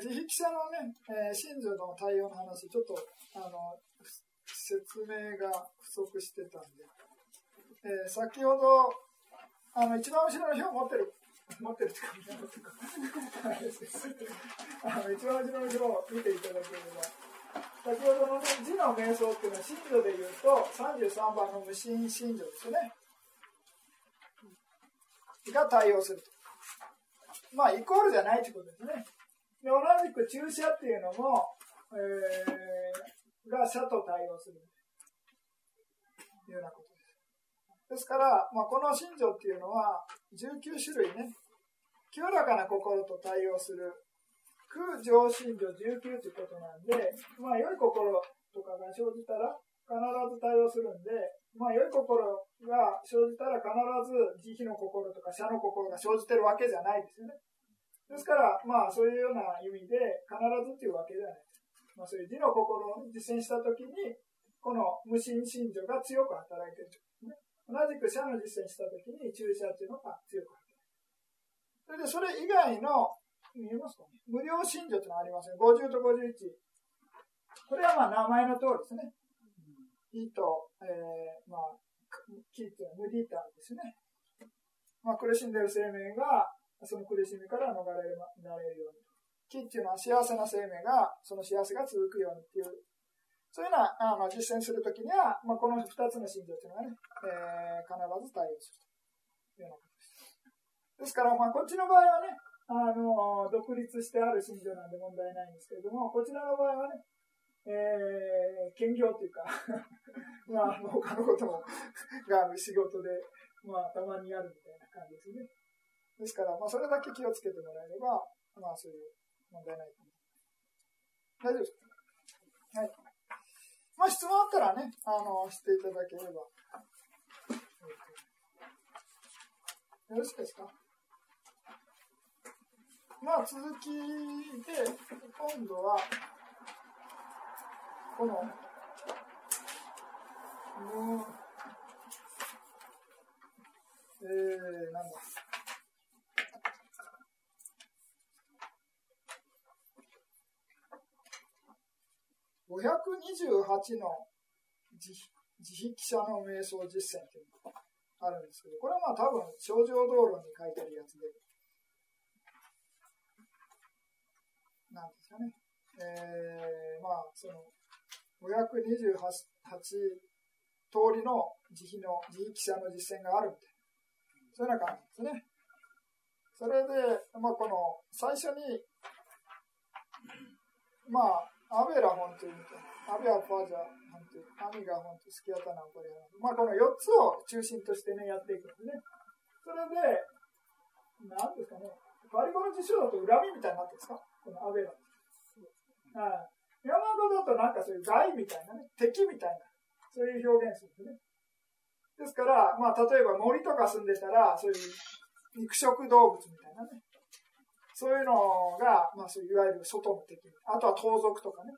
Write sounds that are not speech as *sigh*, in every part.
自費記者のね、えー、信女の対応の話、ちょっと、あの、説明が不足してたんで、えー、先ほど、あの、一番後ろの表持ってる、持ってるって感じ *laughs* あの、一番後ろの表を見ていただければ、先ほどの、ね、字の瞑想っていうのは、信女で言うと、33番の無心信女ですよね。が対応すると。まあ、イコールじゃないということですね。で同じく注射っていうのも、えー、が射と対応するというようなことです。ですから、まあ、この信条っていうのは19種類ね、清らかな心と対応する空上信条19ということなんで、まあ、良い心とかが生じたら必ず対応するんで、まあ、良い心が生じたら必ず慈悲の心とか社の心が生じてるわけじゃないですよね。ですから、まあ、そういうような意味で、必ずっていうわけではない。まあ、そういう字の心を実践したときに、この無心信条が強く働いている、ね。同じく社の実践したときに注射っていうのが強く働いている。それで、それ以外の、見えますかね無料信条っていうのがありますね。50と51。これはまあ名前の通りですね。いと、えー、まあ、キっていうのは無ディーターですね。まあ、苦しんでいる生命がその苦しみから逃れられるように。木っていうのは幸せな生命が、その幸せが続くようにっていう、そういうようなあの実践するときには、まあ、この2つの信条っていうのがね、えー、必ず対応するというようなことです。ですから、まあ、こっちの場合はね、あの、独立してある信条なんで問題ないんですけれども、こちらの場合はね、えー、兼業というかまあ、他のこともが仕事で、まあ、たまにやるみたいな感じですね。ですから、まあ、それだけ気をつけてもらえれば、まあ、そういう問題ないと思います。大丈夫ですか？はい。まあ、質問あったらね、あの、していただければ。よろしいですか？まあ、続きで、今度は、この、うん、えー、なんだ？528の自費記者の瞑想実践というのがあるんですけど、これはまあ多分、症状道路に書いてあるやつで、なんですかね。えー、まあ、その、528通りの慈悲の、慈悲記者の実践があるみたいな、そういうような感じですね。それで、まあ、この、最初に、まあ、アベラ本というと、アベアパージャ本という、アミガ本とスキアタナンコリアまあこの4つを中心としてね、やっていくんですね。それで、なんですかね、バリコの辞書だと恨みみたいになってるんですか？このアベラ。はい。山語だとなんかそういう害みたいなね、敵みたいな、そういう表現するんですね。ですから、まあ例えば森とか住んでたら、そういう肉食動物みたいなね、そういうのが、まあ、そういわゆる外の敵。あとは盗賊とかね。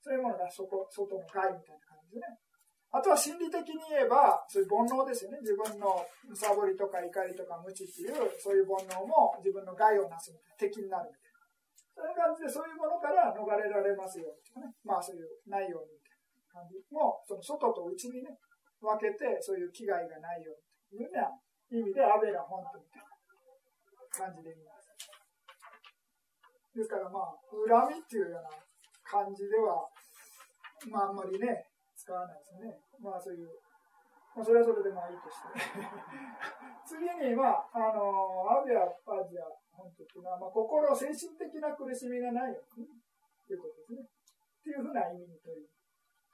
そういうものがそこ外の害みたいな感じでね。あとは心理的に言えば、そういう煩悩ですよね。自分のむさぼりとか怒りとか無知っていう、そういう煩悩も自分の害をなすみたいな、敵になるみたいな。そういう感じで、そういうものから逃れられますようにね。まあそういう、ないようにみたいな感じも、その外と内にね、分けて、そういう危害がないようにというような意味で、アベラ本当みたいな感じで言います。ですからまあ、恨みっていうような感じでは、まああんまりね、使わないですよね。まあそういう、まあそれはそれでまあいいとして。*laughs* 次に、まあ、あの、アビア、アジア、本当っていうのは、まあ心、精神的な苦しみがないように、ということですね。っていうふうな意味にという。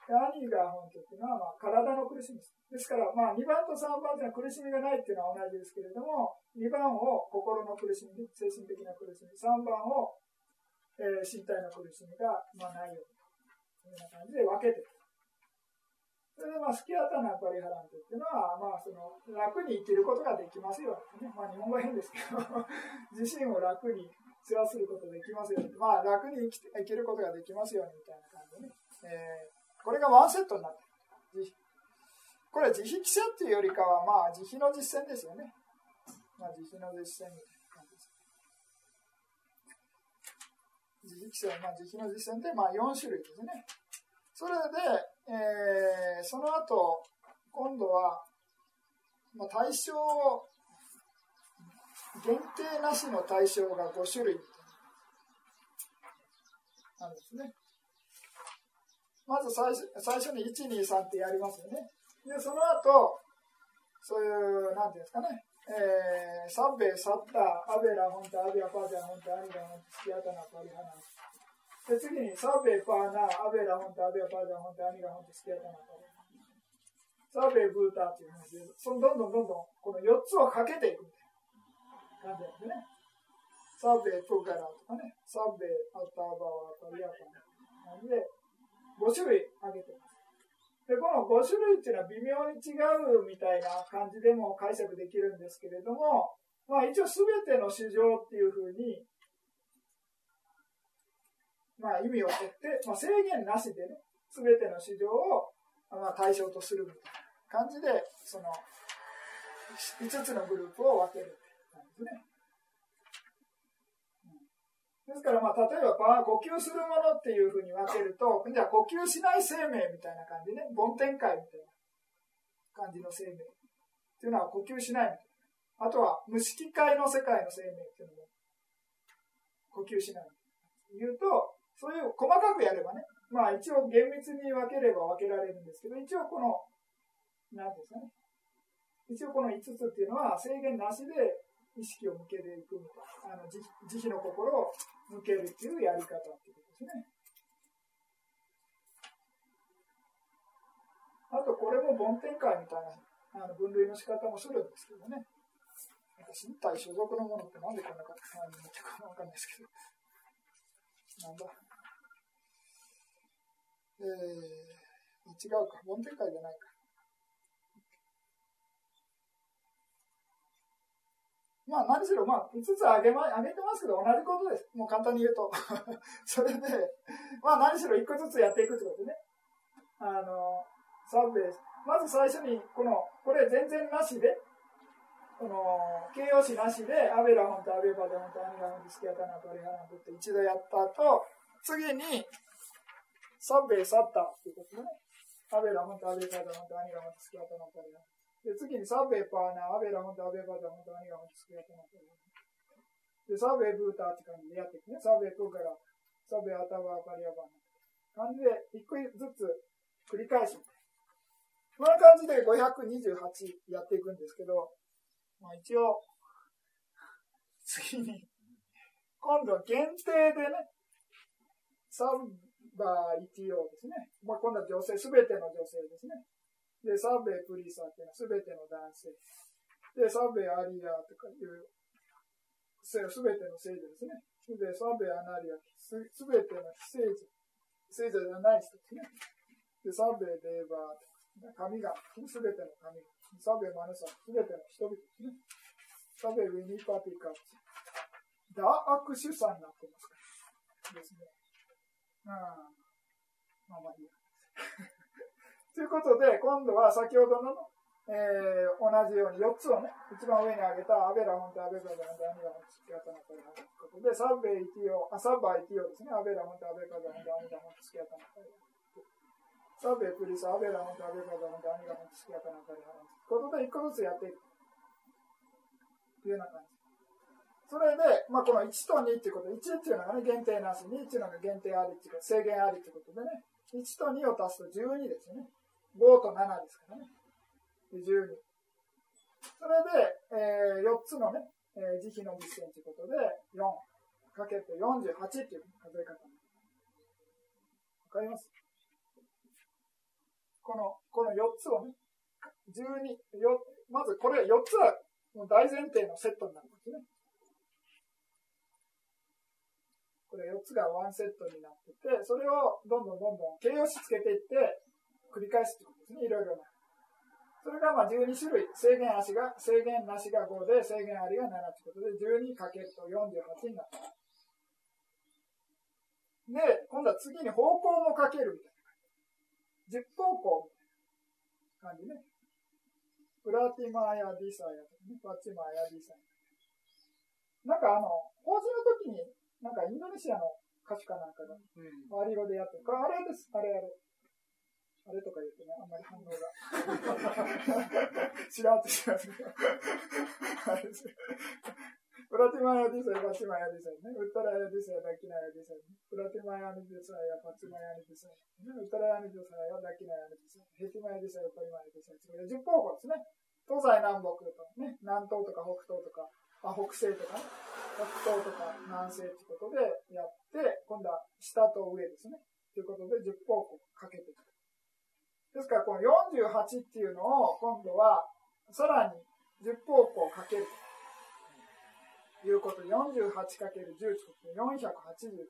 兄が本当っていうのは、まあ、体の苦しみです。ですから、まあ、2番と3番というのは苦しみがないっていうのは同じですけれども、2番を心の苦しみ、精神的な苦しみ、3番をえー、身体の苦しみが、まあ、ないように、というような感じで分けて。それで、まあ、スキアタナパリハラントっていうのは、まあ、その、楽に生きることができますよ、ね。まあ、日本語変ですけど、*laughs* 自身を楽に世話することができますよ、ね。まあ、楽に生き生きることができますように、みたいな感じでね。えー、これがワンセットになってる。これは自費記者っていうよりかは、まあ、自費の実践ですよね。まあ、自費の実践みたいな。自磁気線、まあ、磁気の磁線で、まあ、4種類ですね。それで、えー、その後、今度は、まあ、対象、限定なしの対象が5種類なんですね。まず最初最初に1、2、3ってやりますよね。で、その後、そういう、なんていうんですかね、えー、サッベサッタアベラホンタアビアパージャホンタアニガホンタスキアタナパリハナで次にサッベパーナアベラホンタアビアパージャホンタアニガホンタスキアタナパリハナサーベブータっていう話でそのどんどんどんどんこの4つをかけていく。みたいな感じなんですね。サーベプガラとかね。サッベアタバワパリアパナで5種類あげてます。で、この5種類っていうのは微妙に違うみたいな感じでも解釈できるんですけれども、まあ一応すべての市場っていうふうに、まあ意味を取って、まあ制限なしでね、すべての市場を、まあ、対象とするみたいな感じで、その、5つのグループを分けるって感じですね。ですから、まあ、例えば、呼吸するものっていうふうに分けると、じゃあ呼吸しない生命みたいな感じね、梵天界みたいな感じの生命っていうのは呼吸しないみたいな。あとは、無色界の世界の生命っていうのも呼吸しないい。言うと、そういう細かくやればね、まあ一応厳密に分ければ分けられるんですけど、一応この、なんですかね。一応この5つっていうのは制限なしで意識を向けていくみたいな。あの慈悲の心を向けるっていうやり方っていうことですね。あと、これも梵天会みたいなあの分類の仕方もするんですけどね。身体所属のものってなんでこんな感じになってるかわかんないですけど。なんだ。えー、違うか。梵天会じゃないか。まあ何しろ、まあ5つあげ,、ま、あげてますけど同じことです。もう簡単に言うと。*laughs* それで、まあ何しろ1個ずつやっていくってことね。あの、サブベース。まず最初に、この、これ全然なしで、この、形容詞なしで、アベラホンとアベバデホンとアニガホンとスキアタナとリハナとって一度やった後、次に、サブベーサッタっていうことね。アベラホンとアベバデホンとアニガホンとスキアタナとリハナ。で、次にサベパーナ、アベラホンとアベバダホンと何が本当好きやと思ってる。で、サベブーターって感じでやっていくね。サベプーから、サベアタバーパリアバン感じで、一個ずつ繰り返す。こんな感じで528やっていくんですけど、まあ一応、次に、今度は限定でね、サンバー ETO ですね。まあ、今度は女性、すべての女性ですね。で、サベプリサーっていうのはすべての男性。で、サベアリアとかいう、すべての聖女ですね。で、サベアナリア、すべての非聖女。聖女じゃない人ですね。で、サベデーバーとか、神が、すべての神。サベマヌサ、すべての人々ですね。サベウィニーパティカダーク主さんになってますから。ですね。うん。まあまあいいや。ということで、今度は先ほどの、えー、同じように4つをね、一番上に挙げたアベラホンとアベカザダンダニガホン付き合ったのということで、サベイティオ、あ、サバイティオですね、アベラホンとアベカザンとアニガホン付き合ったのというサベプリス、アベラホンとアベカザンとアニガホン付き合ったのということで、1個ずつやっていく。というような感じ。それで、まあ、この1と2っていうことで、1っていうのがね、限定なし、2っていうのが限定ありっていうか、制限ありっていうことでね、1と2を足すと12ですね。5と7ですからね。12。それで、えー、4つのね、えー、慈悲の実践ということで、4かけて48っていう数え方。わかります？この、この4つをね、12、よまずこれ4つはもう大前提のセットになるんですね。これ4つがワンセットになってて、それをどんどんどんどん形容詞つけていって、繰り返すってことですね、いろいろな。それがまあ12種類、制限足が、制限なしが5で、制限ありが7ということで、12かけると48になった。で、今度は次に方向もかけるみたいな。10方向みたいな感じね。プラティマーやディサヤとかね、パチマーやディサヤ。なんかあの、法事の時に、なんかインドネシアの歌手かなんかが、パーリ語でやってる。これあれです、あれあれ。あれとか言ってね、あんまり反応が。*laughs* しらっとしますけど。あれです。 puratthimāya disāya、pacchimāya disāya ね。 uttarāya disāya、dakkhiṇāya disāya、ね。 puratthimāya disāya pacchimāya disāya。 uttarāya disāya dakkhiṇāya disāya。 heṭṭhimāya disāya、uparimāya disāya。それ10方向ですね。東西南北とね、南東とか北東とか、あ北西とかね、北東とか南西ということでやって、今度は下と上ですね。ということで10方向かけていく。ですから、この48っていうのを、今度は、さらに10方向かけるということで、48×10 と480。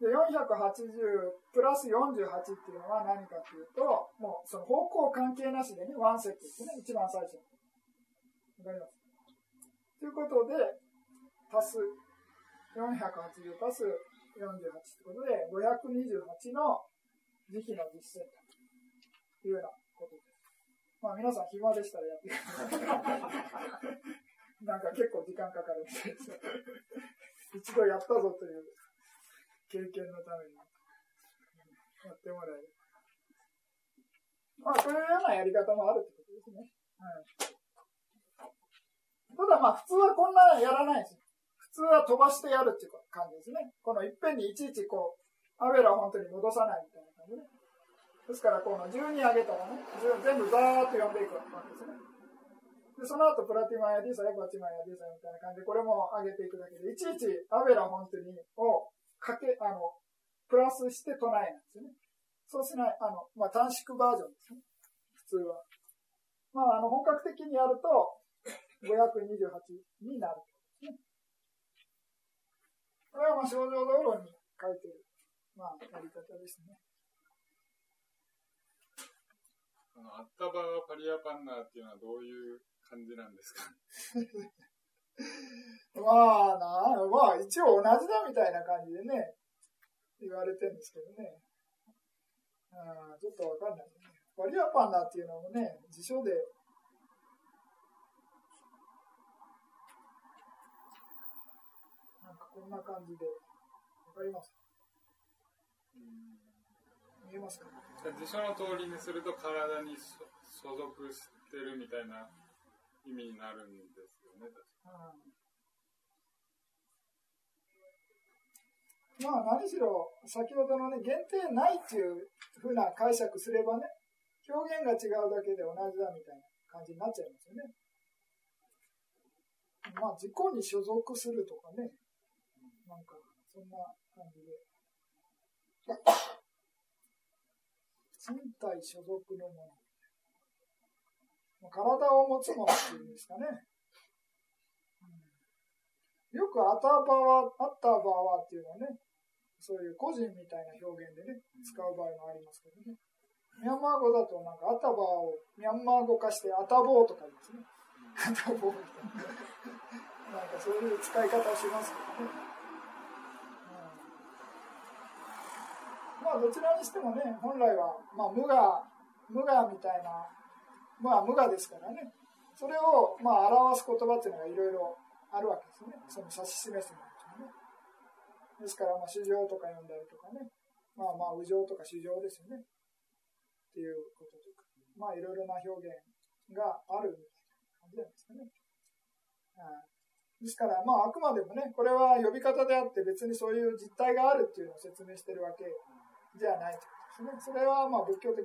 で、480プラス48っていうのは何かというと、もうその方向関係なしでね、ワンセットですね、一番最初に。わかります？ということで、足す、480足す48ということで、528の時期の実践というようなことです。まあ皆さん暇でしたらやってください。*laughs* なんか結構時間かかるみたいです。一度やったぞという経験のためにやってもらえる。まあそういうようなやり方もあるってことですね。はい、ただまあ普通はこんなやらないです。普通は飛ばしてやるっていう感じですね。このいっぺんにいちいちこう、アベラを本当に戻さないみたいな感じね。ですから、この12上げたらね、全部ザーッと読んでいくわけですね。で、その後、プラティマンやディーサイ、バチマンやディーサみたいな感じで、これも上げていくだけで、いちいちアベラ本当にをかけ、あの、プラスして唱えなんですよね。そうしない、あの、まあ、短縮バージョンですね。普通は。まあ、あの、本格的にやると、528になる、ね。これはまあ、症状道路に書いてるまあ、やり方ですね。あの、アッタバーパリアパンナーっていうのはどういう感じなんですか？*laughs* まあな、まあ一応同じだみたいな感じでね、言われてるんですけどね。うん、ちょっとわかんない、ね。パリアパンナーっていうのもね、辞書でなんかこんな感じで、わかります見えます。か辞書の通りにすると体に所属してるみたいな意味になるんですよね、確かに。まあ何しろ先ほどのね限定ないっていうふうな解釈すればね表現が違うだけで同じだみたいな感じになっちゃいますよね。まあ自己に所属するとかね。なんかそんな感じで身体所属のもの。体を持つものっていうんですかね。よくあたばわ、あったばわっていうのはね、そういう個人みたいな表現でね、使う場合もありますけどね。ミャンマー語だとなんかあたばをミャンマー語化してあたぼうとか言うんですね。あたぼうみたいな。なんかそういう使い方をしますけどね。まどちらにしてもね、本来は、まあ、無我、無我みたいな、まあ無我ですからね、それをまあ表す言葉っていうのがいろいろあるわけですね。その指し示すものね。ですから、まあ、主情とか読んだりとかね、まあまあ、右情とか主情ですよね。っていうこととか、まあいろいろな表現があるみたいな感じなんですかね。はいですから、まあ、あくまでもね、これは呼び方であって、別にそういう実態があるっていうのを説明してるわけじゃないということですね。それはまあ仏教的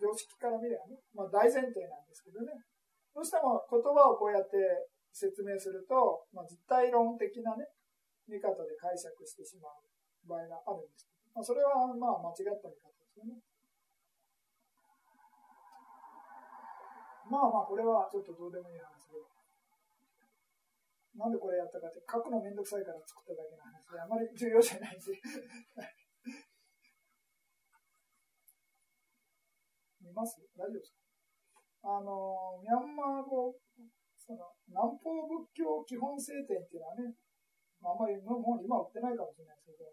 常識から見ればね、まあ、大前提なんですけどね。どうしても言葉をこうやって説明すると、まあ、実体論的なね、見方で解釈してしまう場合があるんですけど、まあ、それはまあ間違った見方ですよね。まあまあ、これはちょっとどうでもいい話で。なんでこれやったかって、書くのめんどくさいから作っただけの話で、あまり重要じゃないし。ます？大丈夫ですか？あの、ミャンマー語、その、南方仏教基本聖典っていうのはね、あんまりもう今売ってないかもしれないですけど、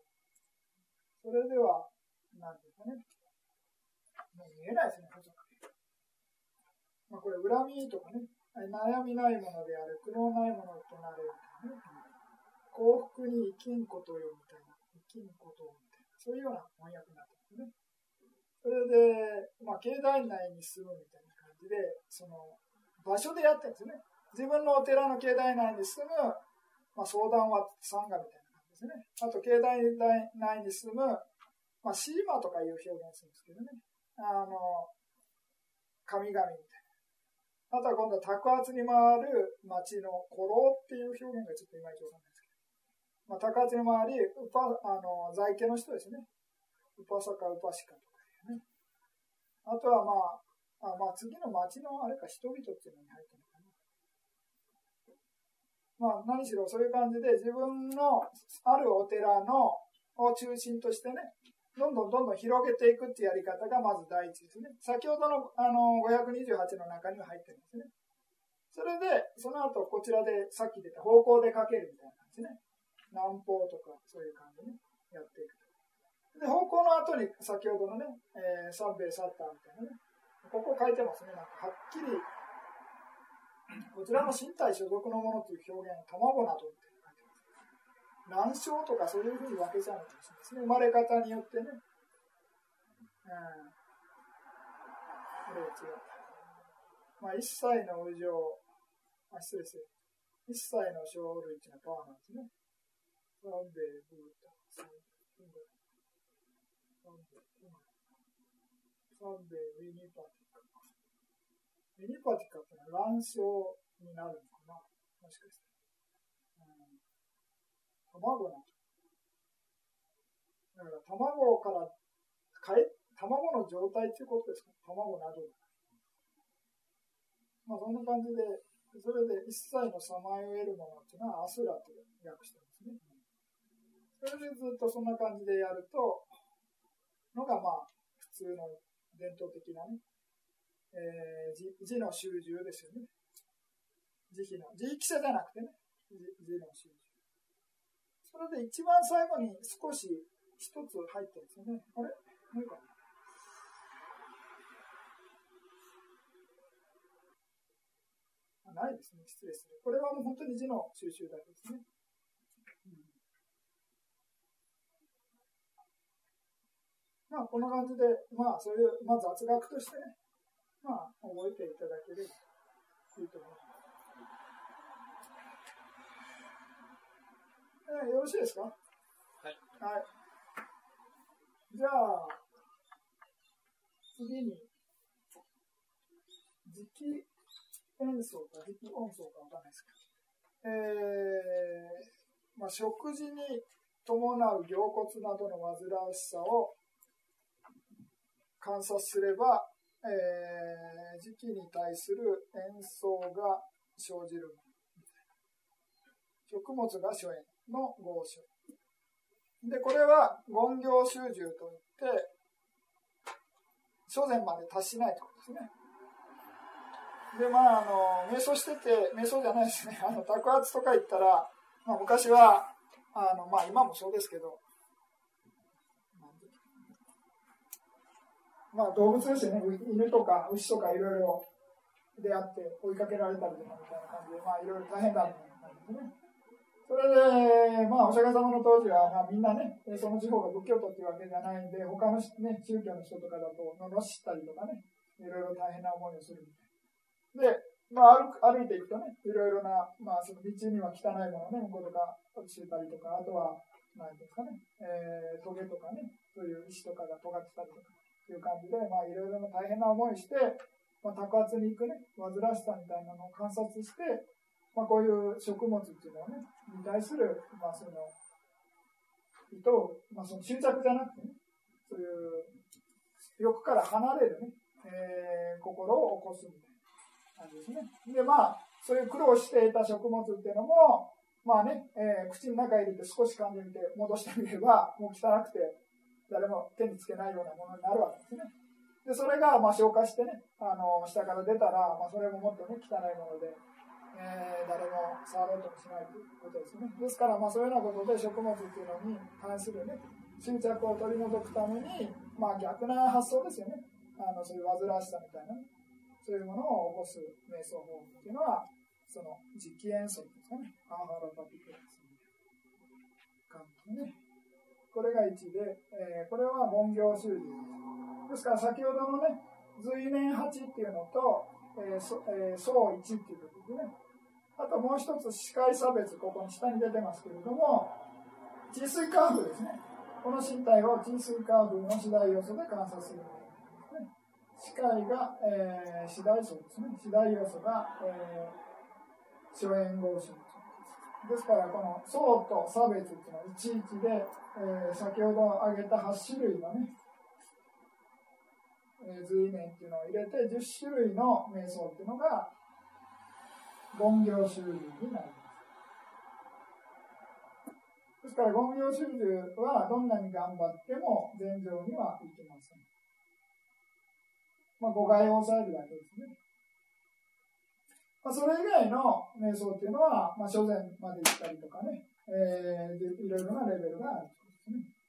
それでは、なんていうかね、もう見えないですね、細くまあ、これ、恨みとかね、悩みないものである、苦悩ないものとなれるみたいなね。幸福に生きんことよみたいな、生きんことをみたいな、そういうような翻訳になってますね。それで、まあ、境内内に住むみたいな感じで、その、場所でやってるんですね。自分のお寺の境内内に住む、まあ、相談は参加みたいな感じですね。あと、境内内に住む、まあ、シーマとかいう表現するんですけどね。あの、神々みたいな。あとは今度は卓圧に回る町の古老っていう表現がちょっといまいちわかんないですけど。まあ、卓圧に回り、ウパあの在家の人ですね。ウパサカ、ウパシカとあとはまあ、あまあ、次の町のあれか人々っていうのに入ってるのかな。まあ、何しろそういう感じで自分のあるお寺のを中心としてね、どんどんどんどん広げていくっていうやり方がまず第一ですね。先ほどのあの528の中には入ってるんですね。それで、その後こちらでさっき出た方向でかけるみたいな感じね。南方とかそういう感じね、やっていくで、方向の後に先ほどのね、えー、三兵衛サッターみたいなね、ここ書いてますね。なんかはっきり、こちらの身体所属のものという表現、卵などってます難症とかそういうふうに分けちゃうかもしれないですね。生まれ方によってね。うん。これは違う。まあ、一切の無常、あ、失礼する。一切の小類っていうのはパワーなんですね。サンベイ、ブータ、ンイ、サンベイ、サンベイ、ウィニパティカ。ウィニパティカってのは卵巣になるのかなもしかして。卵なだから卵からかえ卵の状態ということですか？卵などまあそんな感じでそれで一切のさまよえるものっていうのはアスラと訳してますねそれでずっとそんな感じでやるとのがまあ普通の伝統的なね、えー、字字の習字ですよね慈悲の字規制じゃなくてね字の習字それで一番最後に少し一つ入ってるんですよね。あれ？何かないですね。失礼する。これはもう本当に字の収集だけですね。うん、まあ、こんな感じで、まあ、そういう、まあ、雑学としてね、まあ、覚えていただければいいと思います。えー、よろしいですか？はい。はい。じゃあ、次に、磁気演奏か磁気音奏かわかんないですけど、えー、まあ、食事に伴う凝骨などの煩わしさを観察すれば、えー、時期に対する演奏が生じる食物が初演の合書。で、これは言行集中といって、初前まで達しないということですね。で、まあ、あの、瞑想してて、瞑想じゃないですね。あの、宅発とか行ったら、まあ、昔は、あの、まあ、今もそうですけど、まあ、動物ですよね。犬とか牛とかいろいろ出会って追いかけられたりとかみたいな感じで、まあ、いろいろ大変だったんですね。それで、まあ、お釈迦様の当時は、まあ、みんなね、その地方が仏教徒っていうわけじゃないんで、他の、ね、宗教の人とかだと、罵ったりとかね、いろいろ大変な思いをするみたいで、まあ歩、歩いていくとね、いろいろな、まあ、その道には汚いものね、向こうとか落ちてたりとか、あとは、何ですかね、えー、トゲとかね、そういう石とかが尖ってたりとか、いう感じで、まあ、いろいろな大変な思いして、まあ、宅発に行くね、煩わしさみたいなのを観察して、まあ、こういう食物っていうのはね、に対する、まあ、その、意図まあ、その執着じゃなくてね、そういう欲から離れるね、えー、心を起こすみたいな感じですね。で、まあ、そういう苦労していた食物っていうのも、まあね、えー、口の中入れて少し噛んでみて戻してみれば、もう汚くて、誰も手につけないようなものになるわけですね。で、それが、まあ、消化してね、あの、下から出たら、まあ、それももっとね、汚いもので、えー、誰も触ろうともしないということですね。ですから、まあ、そういうようなことで食物っていうのに関するね、執着を取り除くために、まあ、逆な発想ですよね。あのそういう煩わしさみたいな、ね、そういうものを起こす瞑想法っていうのは、その実機演奏ですかね。アーハラパピクラス。ですね。これが1で、えー、これは文行修理です。ですから先ほどのね、随年8っていうのと、えーそえー、総1っていうことですね。あともう一つ、視界差別、ここに下に出てますけれども、治水カーフですね。この身体を治水カーフの次第要素で観察する。視界が、えー、次第素ですね。次第要素が、えー、諸縁合詞ですですから、この層と差別っていうのは、いちいちで、えー、先ほど挙げた8種類のね、えー、随年っていうのを入れて、10種類の瞑想っていうのが、権行修理になります。ですから、権行修理はどんなに頑張っても前上にはいけません。まあ、誤解を抑えるだけですね。まあ、それ以外の瞑想っていうのは、まあ、初禅まで行ったりとかね、えー、いろいろなレベルがあるとですね。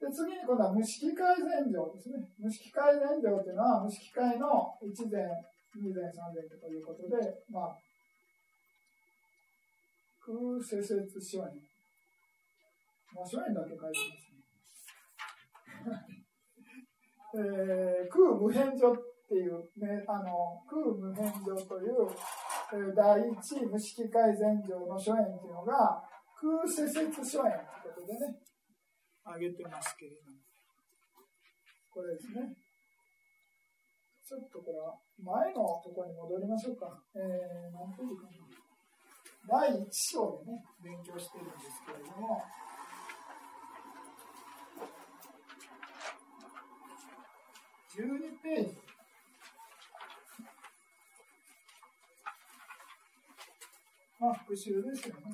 で、次に今度は無色改善上ですね。無色改善上っていうのは、無色改の1禅、2禅、3禅ということで、まあ、空施設書園。まあ、書園だけ書いてますね。*laughs* えー、空無変所っていう、ね、あの空無変所という、第一無式改善上の書園っていうのが空施設書園ということでね、挙げてますけれども。これですね。ちょっとこれは前のところに戻りましょうか。えー、何ページかな。第1章でね、勉強してるんですけれども、12ページ。まあ、復習ですよね。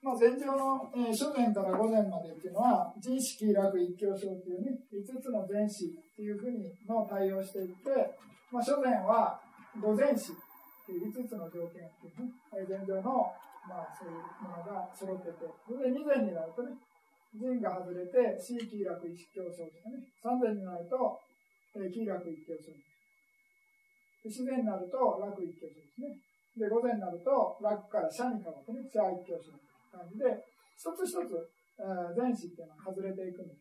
まあ、前上の、えー、初前から午前までっていうのは、人式楽一教章っていうね、5つの前詞っていうふうにの対応していって、まあ、初前は午前詞っていう5つの条件っていうね、前上の、まあ、そういうものが揃ってて、それで2前になるとね、人が外れて、C 気楽一教章とかね、三千になると、えー、気楽一教章。自然になると楽一教章ですね。で、午前になると楽から社に変わってね、社一教章の感じで、一つ一つ、えー、前詞っていうのは外れていくみ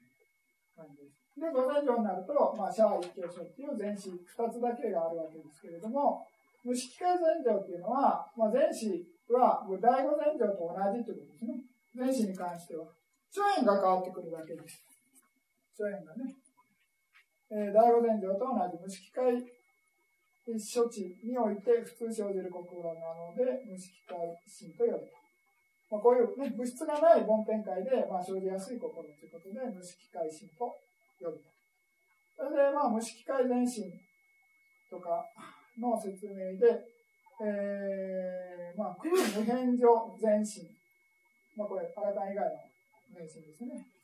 たいな感じです。で、午前上になると、まあ、社一教章っていう前詞二つだけがあるわけですけれども、無式改善上っていうのは、まあ、前詞は第五前上と同じということですね。前詞に関しては。諸縁が変わってくるだけです。諸縁がね。えー、第五禅定と同じ無色界処置において普通生じる国語なので、無色界心と呼ぶと。まあ、こういう、ね、物質がない梵天界で、まあ、生じやすい心ということで、無色界心と呼ぶと。それで、まあ、無色界全心とかの説明で、えー、まあ、空無変上全身。まあ、これ、新た以外の迷信ですね。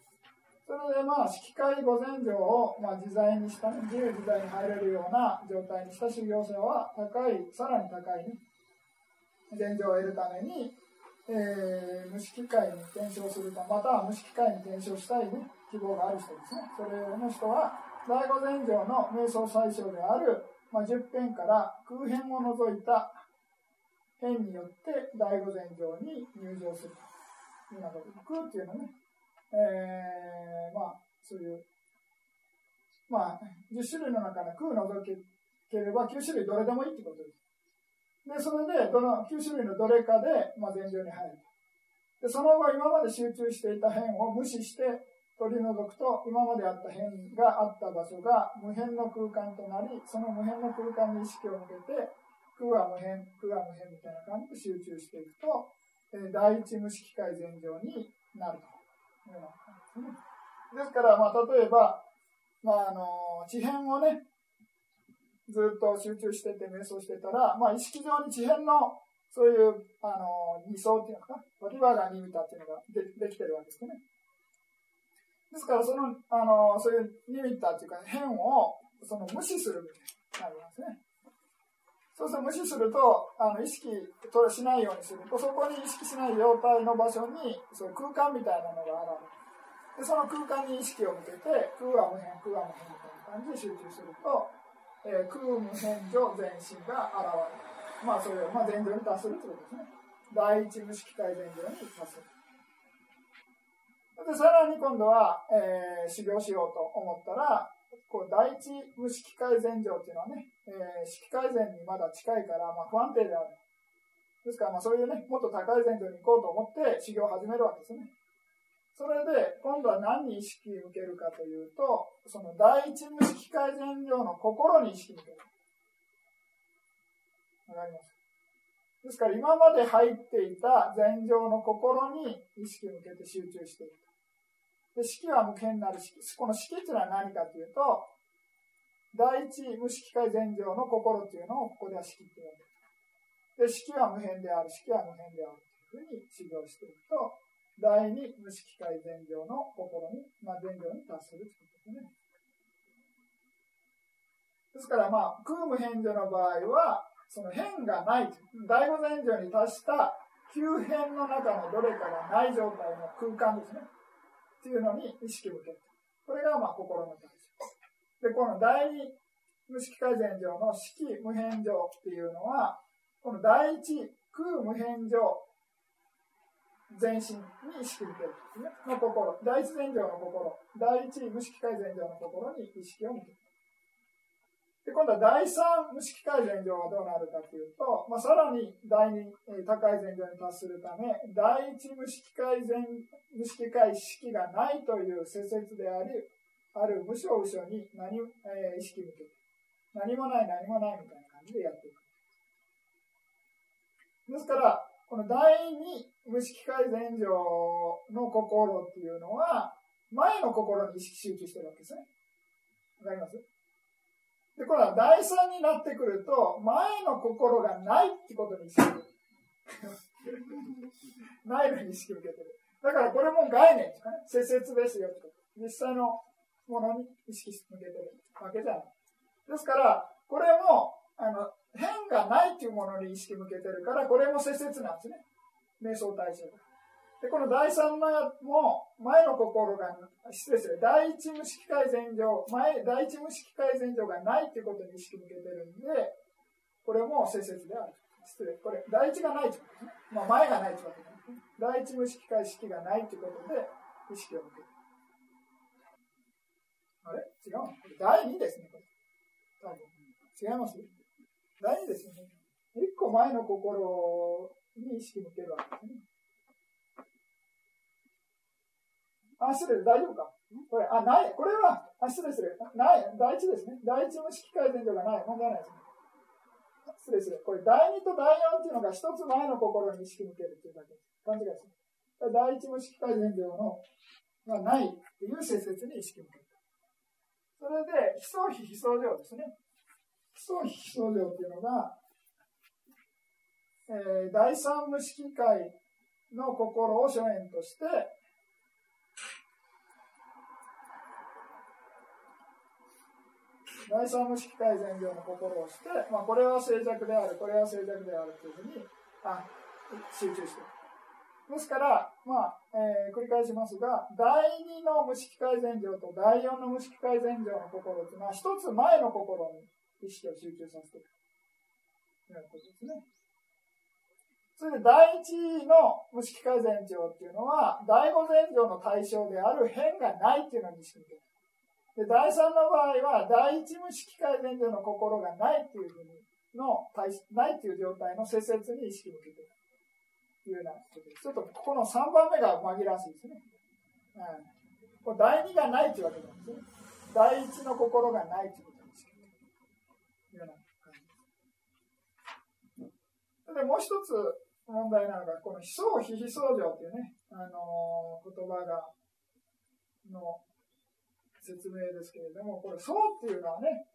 それでまあ、式会御前上を、まあ、自在にした、自由自在に入れるような状態にした修行者は、高い、さらに高い、ね、前上を得るために、えー、無式会に転生するか、または無式会に転生したい、ね、希望がある人ですね。それの人は、第五前上の瞑想最小である、まあ、10編から空編を除いた編によって第五前上に入場すると。いうようなこと。空っていうのね、えー、まあ、そういう、まあ、10種類の中で空を除ければ9種類どれでもいいってことです。で、それで、どの9種類のどれかで、まあ、前場に入るで、その後、今まで集中していた辺を無視して取り除くと、今まであった辺があった場所が無辺の空間となり、その無辺の空間に意識を向けて、空は無辺、空は無辺みたいな感じで集中していくと、え第一無式会前上になるとです。から、まあ、例えば、まあ、あの、地辺をね、ずっと集中してて瞑想してたら、まあ、意識上に地辺の、そういう、あの、理想っていうのかな、バリバーガーに見たっていうのがでできてるわけですよね。ですから、その、あの、そういうニミッターっていうか、変を、その無視するみたいになりますね。そうすると無視すると、あの意識としないようにすると、そこに意識しない状態の場所に、そういう空間みたいなのが現れる。で、その空間に意識を向けて、空は無変、空は無変みたいな感じで集中すると、えー、空無変上全身が現れる。まあ、それを、まあ、前上に達するということですね。第一無色体前上に達する。で、さらに今度は、えー、修行しようと思ったら、こう第一無色改善上っていうのはね、えー、色改善にまだ近いから、まあ、不安定である。ですから、まあ、そういうね、もっと高い前上に行こうと思って修行を始めるわけですね。それで、今度は何に意識を向けるかというと、その第一無色改善上の心に意識を向ける。わかります？ですから、今まで入っていた禅上の心に意識を向けて集中している。で、式は無限なる式。この式っていうのは何かというと、第一無色界禅上の心っていうのをここでは式って言われる。で、式は無変である、式は無変であるというふうに修行していくと、第二無色界禅上の心に、まあ、禅上に達するということですね。ですから、まあ、空無変女の場合は、その変がない、第五禅上に達した急変の中のどれかがない状態の空間ですね。っていうのに意識を向ける。これが、まあ、心の対象。で、この第二無色改善上の式無変上っていうのは、この第一空無変上全身に意識を向けるね、の心、第一禅上の心、第一無色改善上の心に意識を向ける。で、今度は第三無色界禅上はどうなるかというと、まあ、さらに第二、え高い禅上に達するため、第一無色界禅、無色界式がないという施設であり、ある無所無所に何、えー、意識を向ける。何もない何もないみたいな感じでやっていく。ですから、この第二無識改善上の心っていうのは、前の心に意識集中してるわけですね。わかります？で、これは第三になってくると、前の心がないってことに意識ないのに意識を受けてる。だからこれも概念ですかね。施設ですよって実際のものに意識向けてるわけじゃない。ですから、これも、あの、変がないっていうものに意識向けてるから、これも切々なんですね。瞑想対象で、この第三のやも、前の心が、失礼する、第一無識改善上、前、第一無識改善上がないっていうことに意識向けてるんで、これも切々である。失礼、これ、第一がないってことですね。まあ、前がないってことですね。第一無識改式がないってことで、意識を向ける。あれ？違うこれ第二ですね、これ。多分。違います？大事ですよね。一個前の心に意識向けるわけですね。あ、失礼、大丈夫か？これ、あ、ない、これは、あ、失礼する。ない、第一ですね。第一無識改善度がない。問題ないですね。失礼する。これ、第二と第四っていうのが一つ前の心に意識向けるっていうだけです。勘違いでする。第一無識改善度のがないっていう施設に意識向ける。それで、非相非非相乗ですね。基礎非症状っていうのが、えー、第三無色界の心を初演として、第三無色界善行の心をして、まあ、これは静寂である、これは静寂であるというふうにあ集中している。ですから、まあえー、繰り返しますが、第二の無色界善行と第四の無色界善行の心というのは、一つ前の心に意識を集中させていくということですね。それで第一の無色改善長っていうのは、第五前兆の対象である変がないっていうのに意識向ける。で、第三の場合は、第一無色改善長の心がないっていうふうにの、ないっていう状態の切々に意識向けてる。というようなことです。ちょっとここの3番目が紛らわしいですね。うん、これ第二がないっていうわけなんですね。第一の心がないっていうような感じです。で、もう一つ問題なのが、この悲相非非相乗っていうね、あのー、言葉が、の説明ですけれども、これ、相っていうのはね、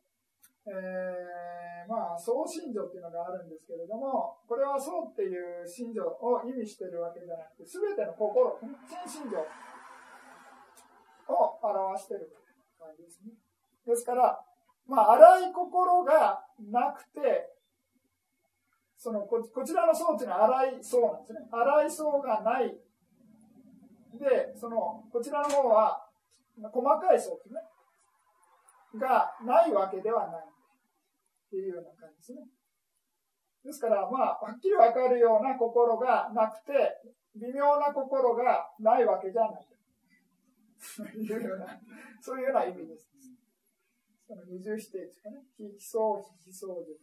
えー、まあ、相信条っていうのがあるんですけれども、これは相っていう信条を意味してるわけじゃなくて、すべての心、真信条を表してる感じですね。ですから、まあ、荒い心がなくて、そのこ、こちらの層っていうのは荒い層なんですね。荒い層がない。で、その、こちらの方は、細かい層ですね。がないわけではない。っていうような感じですね。ですから、まあ、はっきりわかるような心がなくて、微妙な心がないわけじゃない。というような、*laughs* そういうような意味です。その二重否定ですかね。非相、非相で。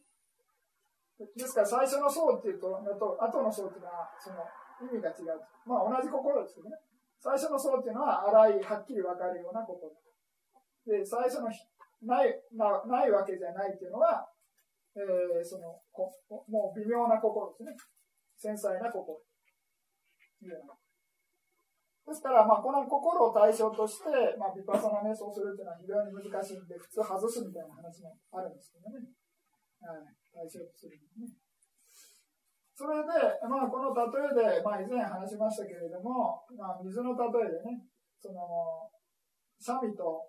ですから最初の層っていうと、あと後の層っていうのは、その意味が違う。まあ同じ心ですけどね。最初の層っていうのは荒い、はっきり分かるような心。で、最初のないなないわけじゃないっていうのは、えー、そのこもう微妙な心ですね。繊細な心。ですから、まあ、この心を対象として、まあ、ビパサナ瞑想するっていうのは非常に難しいんで、普通外すみたいな話もあるんですけどね。はい、対象とするね。それで、まあ、この例えで、まあ、以前話しましたけれども、まあ、水の例えでね、その、シャミと、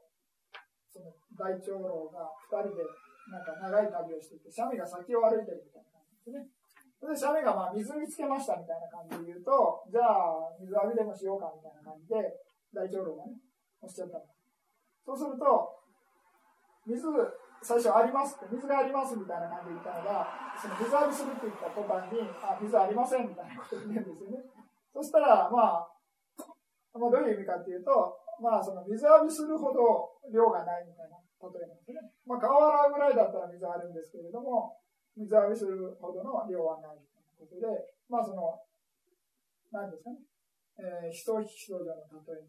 その大長老が二人で、なんか長い旅をしていて、シャミが先を歩いてるみたいな感じですね。それでシャメがまあ水見つけましたみたいな感じで言うと、じゃあ水浴びでもしようかみたいな感じで大長老がね、おっしゃったそうすると、水、最初ありますって、水がありますみたいな感じで言ったのが、その水浴びするって言った途端に、あ、水ありませんみたいなこと言うんですよね。そしたら、まあ、まあ、どういう意味かっていうと、まあ、その水浴びするほど量がないみたいな例えなんですね。まあ、顔洗うぐらいだったら水あるんですけれども、水浴びするほどの量はないということで、まあその、何ですかね、えー、人人女の例え。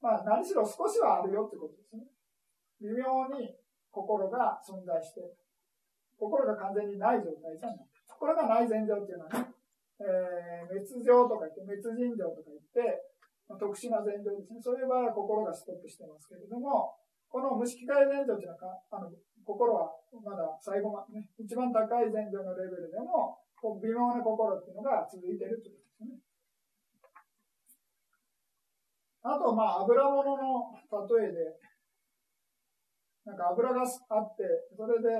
まあ何しろ少しはあるよってことですね。微妙に心が存在して心が完全にない状態じゃない。心がない前情っていうのはね、えー、滅情とか言って、滅人情とか言って、まあ、特殊な前情ですね。そういう場合は心がストップしてますけれども、この無色界前情っていうのはあの心はまだ最後までね、一番高い前女のレベルでも、こう微妙な心っていうのが続いてるってことですね。あと、まあ、油物の例えで、なんか油があって、それで、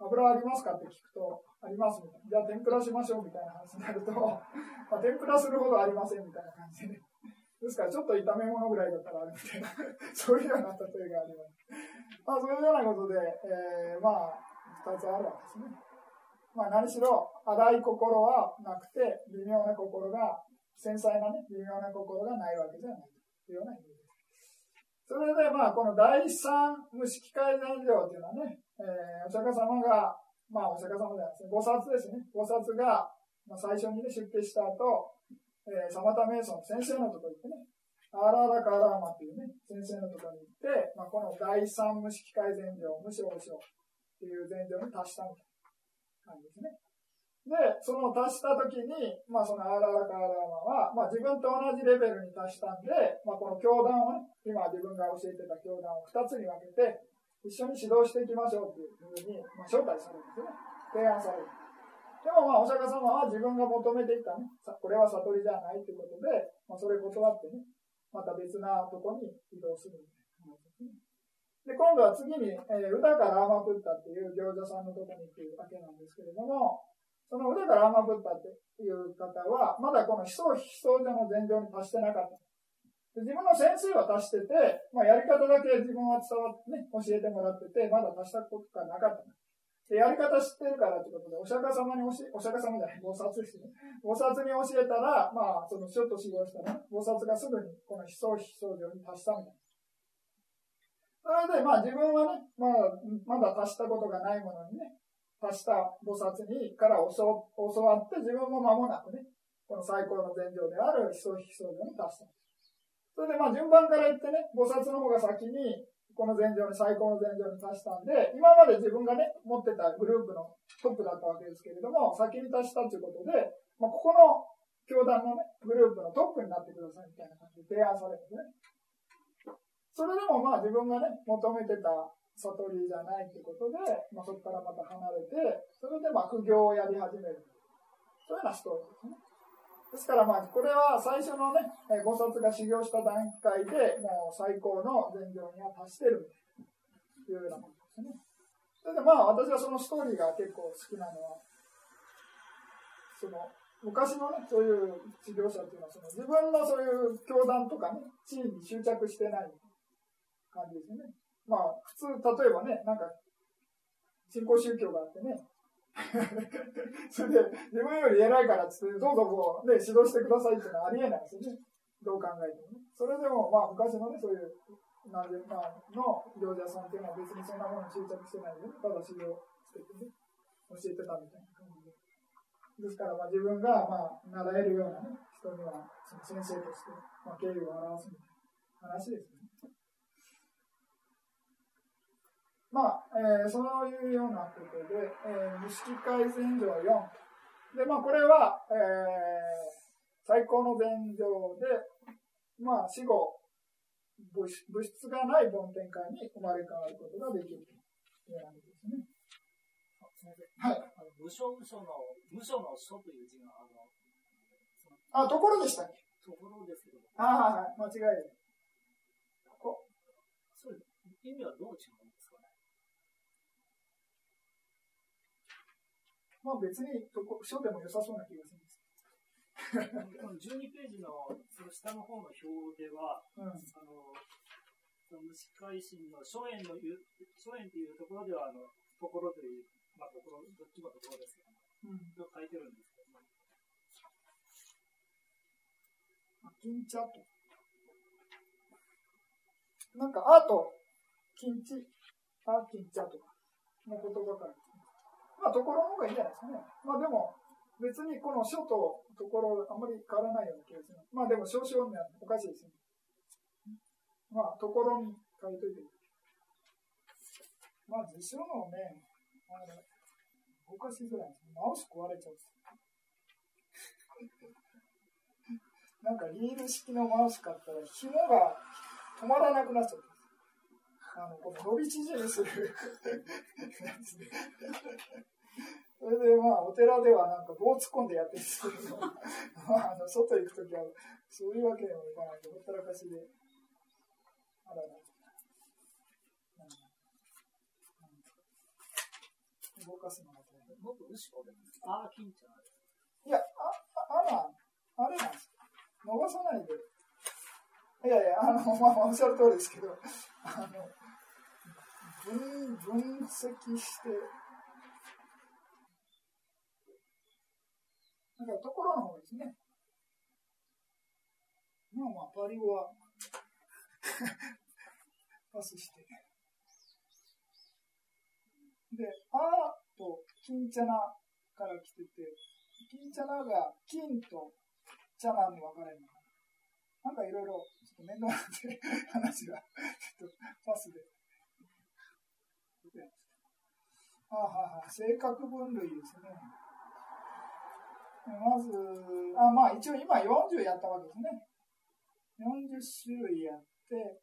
油ありますかって聞くと、ありますみたいな。じゃあ天ぷらしましょうみたいな話になると、*laughs* まあ、天ぷらするほどありませんみたいな感じで、ですから、ちょっと炒め物ぐらいだったらあるみたいな、*laughs* そういうような例えがあります。まあ、そういうようなことで、えー、まあ、二つあるわけですね。まあ、何しろ、荒い心はなくて、微妙な心が、繊細なね、微妙な心がないわけじゃないというような意味です。それで、まあ、この第三無色改善量というのはね、えー、お釈迦様が、まあ、お釈迦様じゃないですね、菩薩ですね。菩薩が、まあ、最初にね、出家した後、えー、サマタ瞑想の先生のところ行ってね、アララカラーマっていうね、先生のところに行って、まあ、この第三無色改善量、無償症っていう前情に達したみたいな感じですね。で、その達した時に、まあそのアーララカーラーマは、まあ自分と同じレベルに達したんで、まあこの教団をね、今自分が教えてた教団を2つに分けて、一緒に指導していきましょうっていうふうに、まあ、招待されるんですね。提案される。でもまあ、お釈迦様は自分が求めていたね、これは悟りじゃないということで、まあ、それ断ってね、また別なとこに移動するみたいなですね。で、今度は次に、えー、宇高ラーマプッタっていう行者さんのとこに行くわけなんですけれども、その宇高ラーマプッタっていう方は、まだこの悲壮悲壮者の前情に達してなかった。自分の先生は達してて、まあ、やり方だけ自分は伝わってね、教えてもらってて、まだ達したことがなかった。でやり方知ってるからということで、お釈迦様に教え、お釈迦様じゃない、菩薩ですね。菩薩に教えたら、まあ、そのちょっと修行したら、菩薩がすぐにこの悲壮悲壮上に達したみたいな。それで、まあ自分はね、まあ、まだ達したことがないものにね、達した菩薩にから教わって、自分も間もなくね、この最高の禅情である悲壮悲壮上に達した。それでまあ順番から言ってね、菩薩の方が先にこの前場に最高の前場に達したんで、今まで自分がね、持ってたグループのトップだったわけですけれども、先に達したということで、まあ、ここの教団のね、グループのトップになってくださいみたいな感じで提案されるんですね。それでもまあ自分がね、求めてた悟りじゃないということで、まあ、そこからまた離れて、それでまあ苦行をやり始める。そういうようなストーリーですね。ですからまあ、これは最初のね、菩薩が修行した段階でもう最高の禅情には達してるというようなことですね。それでまあ、私はそのストーリーが結構好きなのは、その、昔のね、そういう修行者っていうのは、その自分のそういう教団とかね、地位に執着してない感じですね。まあ、普通、例えばね、なんか、新興宗教があってね、*laughs* それで、自分より偉いからっつって、どうぞこう、ね、指導してくださいっていうのはありえないですよね。どう考えてもね。それでも、まあ、昔のね、そういう、なんで、まあ、の行者さんっていうのは別にそんなものに執着してないで、ね、ただ修行しててね、教えてたみたいな感じで。ですから、まあ、自分が、まあ、習えるような、ね、人には、その先生として、まあ、敬意を表すみたいな話ですね。まあ、えー、そういうようなことで、えー、無識改善上4。で、まあ、これは、えー、最高の禅情で、まあ、死後、物質がない梵天界に生まれ変わることができるというわけですね。はい。あの無所無所の、無所の所という字が、あの、あ、ところでしたっけ？ところですけど。ああ、はい、間違いない。こそう意味はどう違うんですかねまあ別に、とこ、書でも良さそうな気がするんです。12ページのその下の方の表では、うん、あの虫海進の初演の初演というところではあのところという、まあ、ところどっちもところですけど、うん、と書いてるんですけど、ね、金茶と。なんかあと金地。あ金茶とかの言葉からまあところの方がいいんじゃないですかねまあでも別にこの書とところあんまり変わらないような気がする。まあでも少々にはおかしいですね。まあところに書いといて。まあ辞書のね、あの動かしづらいです。マウス壊れちゃう。なんかリール式のマウス買ったら紐が止まらなくなっちゃった。あの、この伸び縮みするやつで。*laughs* それでまあ、お寺ではなんか棒突っ込んでやってるんですけど、*laughs* まあ、あの外行くときは、そういうわけにもいかないと、ほったらかしで、あらら。動かすのが大変。もっと後ろで、ああ、金ちゃんいや、あ、あら、あれなんです伸ばさないで。いやいや、あの、まあ、おっしゃる通りですけど、あの、分、分析して、だからところの方ですね。まあまあ、パリ語は *laughs* パスして。で、あーと金茶菜から来てて、金茶菜が金と茶菜に分かれるのかな。なんかいろいろ、ちょっと面倒なんで話が、*laughs* ちょっとパスで。ああ、はいはい。性格分類ですね。まず、あまあ一応今40やったわけですね。40種類やって、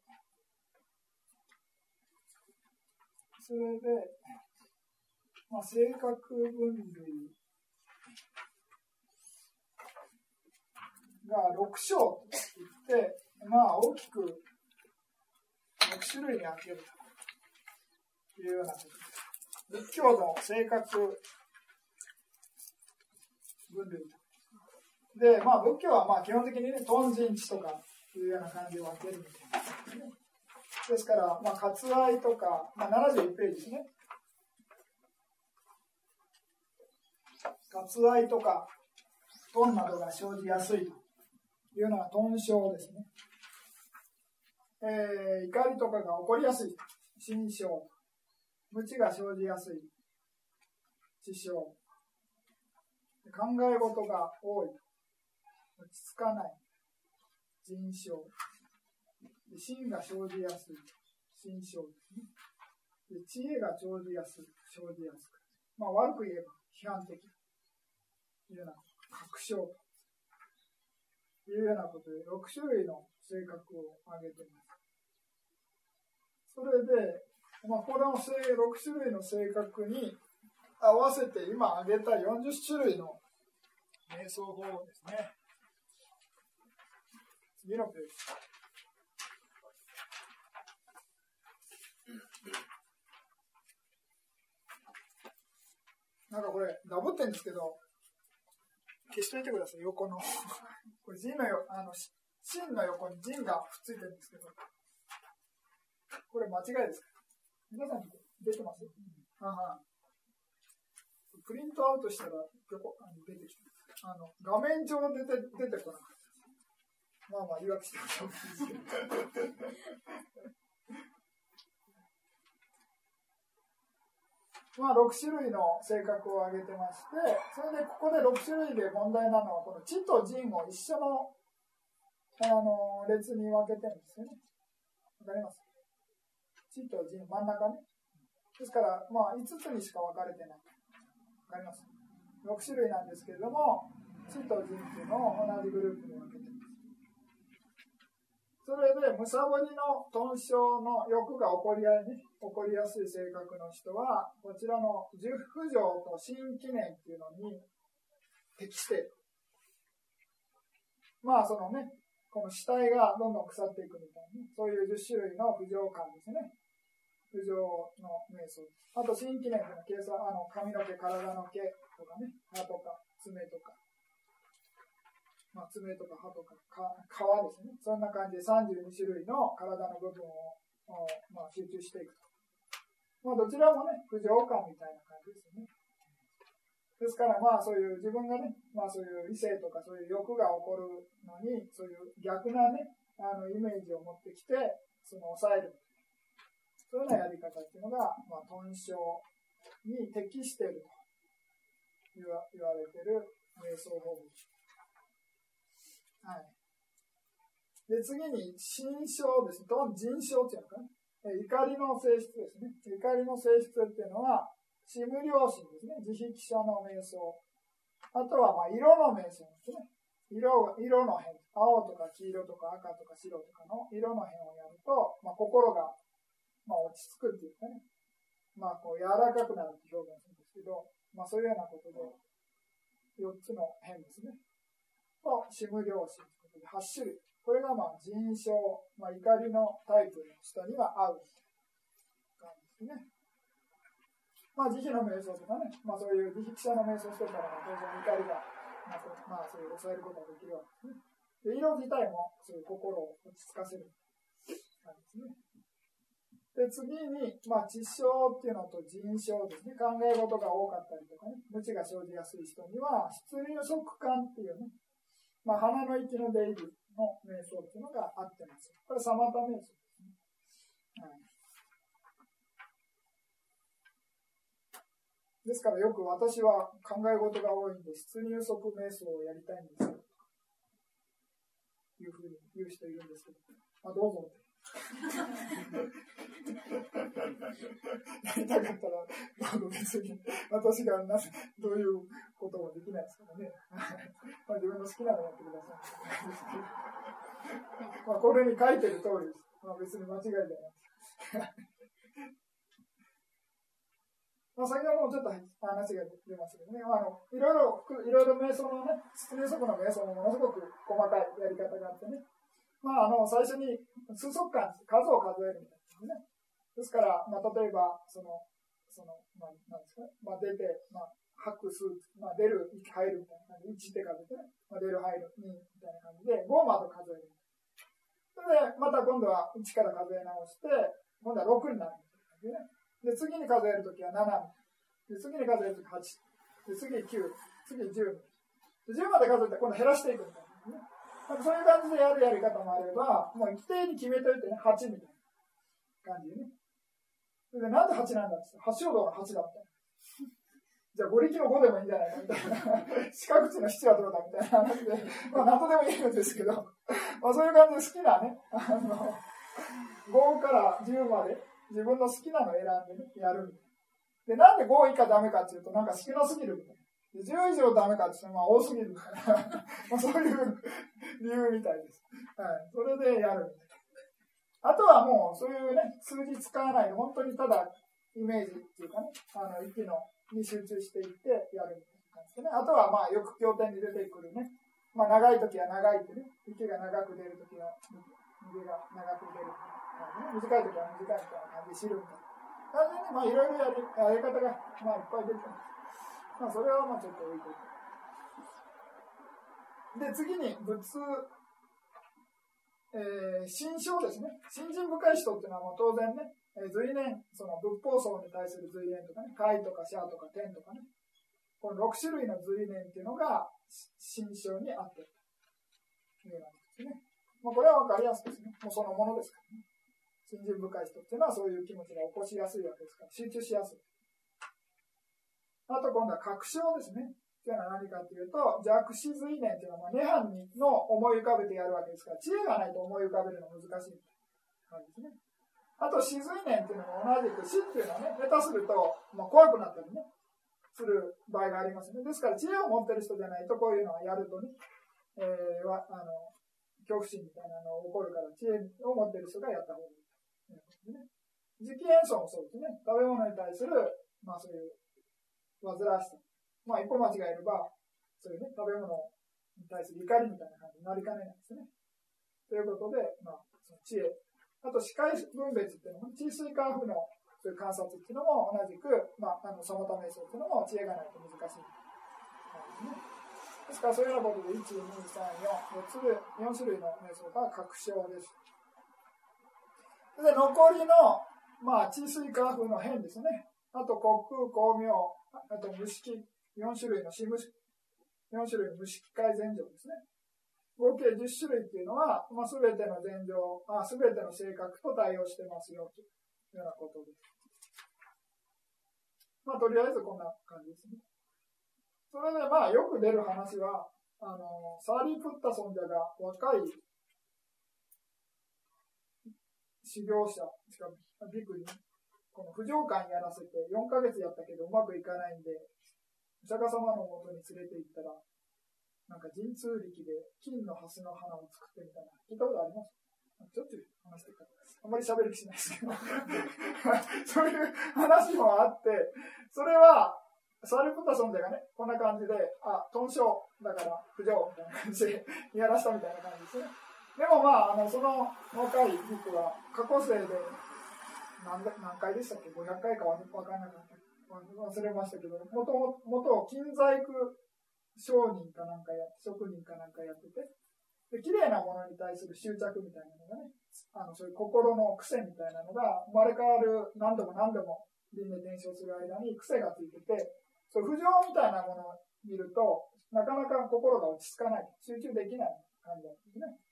それで、まあ、性格分類が6章と言って、まあ大きく6種類に分けるというような。仏教の性格分類で、まあ、仏教はまあ基本的にね、頓人地とかいうような感じを分けるみたいな、ね。ですから、まあ、割愛とか、まあ、71ページですね。割愛とか、頓などが生じやすいというのは頓症ですね。えー、怒りとかが起こりやすい。心象。無知が生じやすい。知症。考え事が多い。落ち着かない。人症。心が生じやすい。心症ですね。で知恵が生じやすい。生じやすく。まあ悪く言えば批判的。というような確証というようなことで6種類の性格を挙げています。それで、まあ、この6種類の性格に合わせて今挙げた40種類の瞑想法ですね。次のページ。なんかこれ、ダブってんですけど、消しといてください、横の。*laughs* これ、陣のよ、あの、芯の横に陣がくっついてるんですけど、これ間違いですか？皆さん出てます、うん、ははプリントアウトしたら、あの出てきてあの画面上出て出てこなかった。まあまあ言い訳してもしょうがないですけど。まあ6種類の性格を挙げてまして、それでここで6種類で問題なのは、この地と人を一緒のあの列に分けてるんですよね。わかります？地と人、真ん中ね。ですから、まあ5つにしか分かれてない。わかります ?6 種類なんですけれども、地と人っていうのを同じグループに分けてますそれで、むさぼりの豚症の欲が起こりや,、ね、起こりやすい性格の人は、こちらの十不条と新記念っていうのに適している。まあ、そのね、この死体がどんどん腐っていくみたいな、ね、そういう10種類の不条感ですね。不条の瞑想。あと、新記念の計算、あの髪の毛、体の毛とかね、歯とか爪とか、まあ、爪とか歯とか皮ですね。そんな感じで32種類の体の部分を、まあ、集中していくと。まあ、どちらもね、不条感みたいな感じですよね。ですから、まあ、そういう自分がね、まあ、そういう異性とかそういう欲が起こるのに、そういう逆なね、あのイメージを持ってきて、その抑える。そういうようなやり方っていうのが、まあ、豚症に適していると言われてる瞑想法。はい。で、次に、心象です。どん人象っていうのかな？怒りの性質ですね。怒りの性質っていうのは、シム良心ですね。自筆者の瞑想。あとは、まあ、色の瞑想ですね。色色の辺。青とか黄色とか赤とか白とかの色の辺をやると、まあ、心が、まあ、落ち着くっていうかね。まあ、こう、柔らかくなるって表現するんですけど、まあ、そういうようなことで、4つの辺ですね。と、シム良心ということで8種類。これがまあ人症、まあ、怒りのタイプの人には合う感じですね。まあ、慈悲の瞑想とかね、まあ、そういう慈悲者の瞑想してたら、当然怒りが、まあ、まあ、そういう抑えることができるわけですね。で、色自体もそういう心を落ち着かせる感じですね。で、次に、まあ、知性っていうのと人症ですね。考え事が多かったりとかね、無知が生じやすい人には、出入足感っていうね、まあ、鼻の息の出入りの瞑想っていうのがあってます。これ、サマタ瞑想ですね。はいですからよく私は考え事が多いんで、出入足瞑想をやりたいんですよ。いうふうに言う人いるんですけど、まあ、どうぞって。やりたかったら、別に私がなどういうこともできないですからね。まあ自分の好きなのやってください。まあこれに書いてる通りです。まあ別に間違いじゃない。まあ、先ほどもちょっと話が出ましたけどね、まあのいろいろ、いろいろ瞑想のね、出入足の瞑想もものすごく細かいやり方があってね、まあ、あの、最初に数足感、数を数えるみたいなね。ですから、まあ、例えば、その、その、まあ、なんですかね。まあ、出て、まあ、吐く、吸う、まあ、出る、息入るみたいな感じで、1って数えてね。まあ、出る、入る、2みたいな感じで、5まで数える。それで、また今度は1から数え直して、今度は6になるみたいな感じでね。で、次に数えるときは7で、次に数えるとき8。で、次9。次10。で、10まで数えて今度減らしていくみたいな、ね。そういう感じでやるやり方もあれば、もう一定に決めといてね、8みたいな感じでね。でなんで8なんだって言って、8が8だった。*laughs* じゃあ、5力の5でもいいんじゃないかみたいな。*laughs* 四角地の7はどうだみたいな話で、まあ、何とでもいいんですけど、まあ、そういう感じで好きなね、あの、5から10まで自分の好きなのを選んでね、やるみたいな。で、なんで5以下ダメかっていうと、なんか少なすぎるみたいな。10以上ダメかって言ってまあ多すぎるから、*laughs* まあそういう理由みたいです。はい。それでやる。あとはもう、そういうね、数字使わないで、本当にただイメージっていうかね、あの、息の、に集中していってやるみたいな感じでね。あとはまあ、よく経典に出てくるね、まあ長い時は長いってね、息が長く出る時は、右が長く出る、短い時は短いみたいな感じで知るみたいな。感じでね、まあいろいろやりやり方が、まあいっぱい出てます。まあ、それはまあちょっと置いといて。で、次に、仏、えー、心象ですね。信心深い人っていうのはもう当然ね、えー、随念、その仏法僧に対する随念とかね、解とか者とか天とかね、この6種類の随念っていうのが心象にあってるというわけですね。まあ、これは分かりやすいですね。もうそのものですからね。信心深い人っていうのはそういう気持ちが起こしやすいわけですから、集中しやすい。あと今度は確証ですね。というのは何かというと、弱視随念というのは、涅槃の思い浮かべてやるわけですから、知恵がないと思い浮かべるの難しい感じですね。あと、死随念っていうのも同じく、死っていうのはね、下手すると、まあ、怖くなったりね、する場合がありますね。ですから、知恵を持ってる人じゃないと、こういうのはやるとね、えー、はあの恐怖心みたいなのが起こるから、知恵を持ってる人がやった方がいいね。磁気演奏もそうですね。食べ物に対する、まあそういう煩わしさ。まあ、一歩間違えれば、そういうね、食べ物に対する怒りみたいな感じになりかねないですね。ということで、まあ、その知恵。あと、視界分別っていうのも、地水管風のそういう観察っていうのも同じく、まあ、あの、そのためそうっていうのも知恵がないと難しい。ですから、そういうようなことで、1、2、3、4、4つで、4種類の瞑想が確証です。で、残りの、まあ、地水化風の変ですね。あと、国空、光明、あと、無式、4種類の四無4種類の無色界前情ですね。合計10種類っていうのは、まあ、全ての前情、あ全ての性格と対応してますよというようなことです。まあ、とりあえずこんな感じですね。それで、まあ、よく出る話は、あの、サーリー・プッタソンジャが若い修行者、しかもビクに、この不浄観やらせて4ヶ月やったけどうまくいかないんで、お釈迦様のもとに連れて行ったら、なんか神通力で金の蓮の花を作ってみたいな、聞いたことあります？ちょっと話してるから、あんまり喋る気しないですけど、*laughs* そういう話もあって、それは、サルプタソンでがね、こんな感じで、あ、トンショーだから不浄みたいな感じでやらしたみたいな感じですね。でもまあ、あのその若い僕は過去生で何何回でしたっけ ?500 回か分からなかった。忘れましたけど、もともと金細工商人かなんかや、職人かなんかやってて、で、綺麗なものに対する執着みたいなのがね、あの、そういう心の癖みたいなのが生まれ変わる何度も何度も輪廻転生する間に癖がついてて、そう不浄みたいなものを見ると、なかなか心が落ち着かない、集中できない感じなんですね。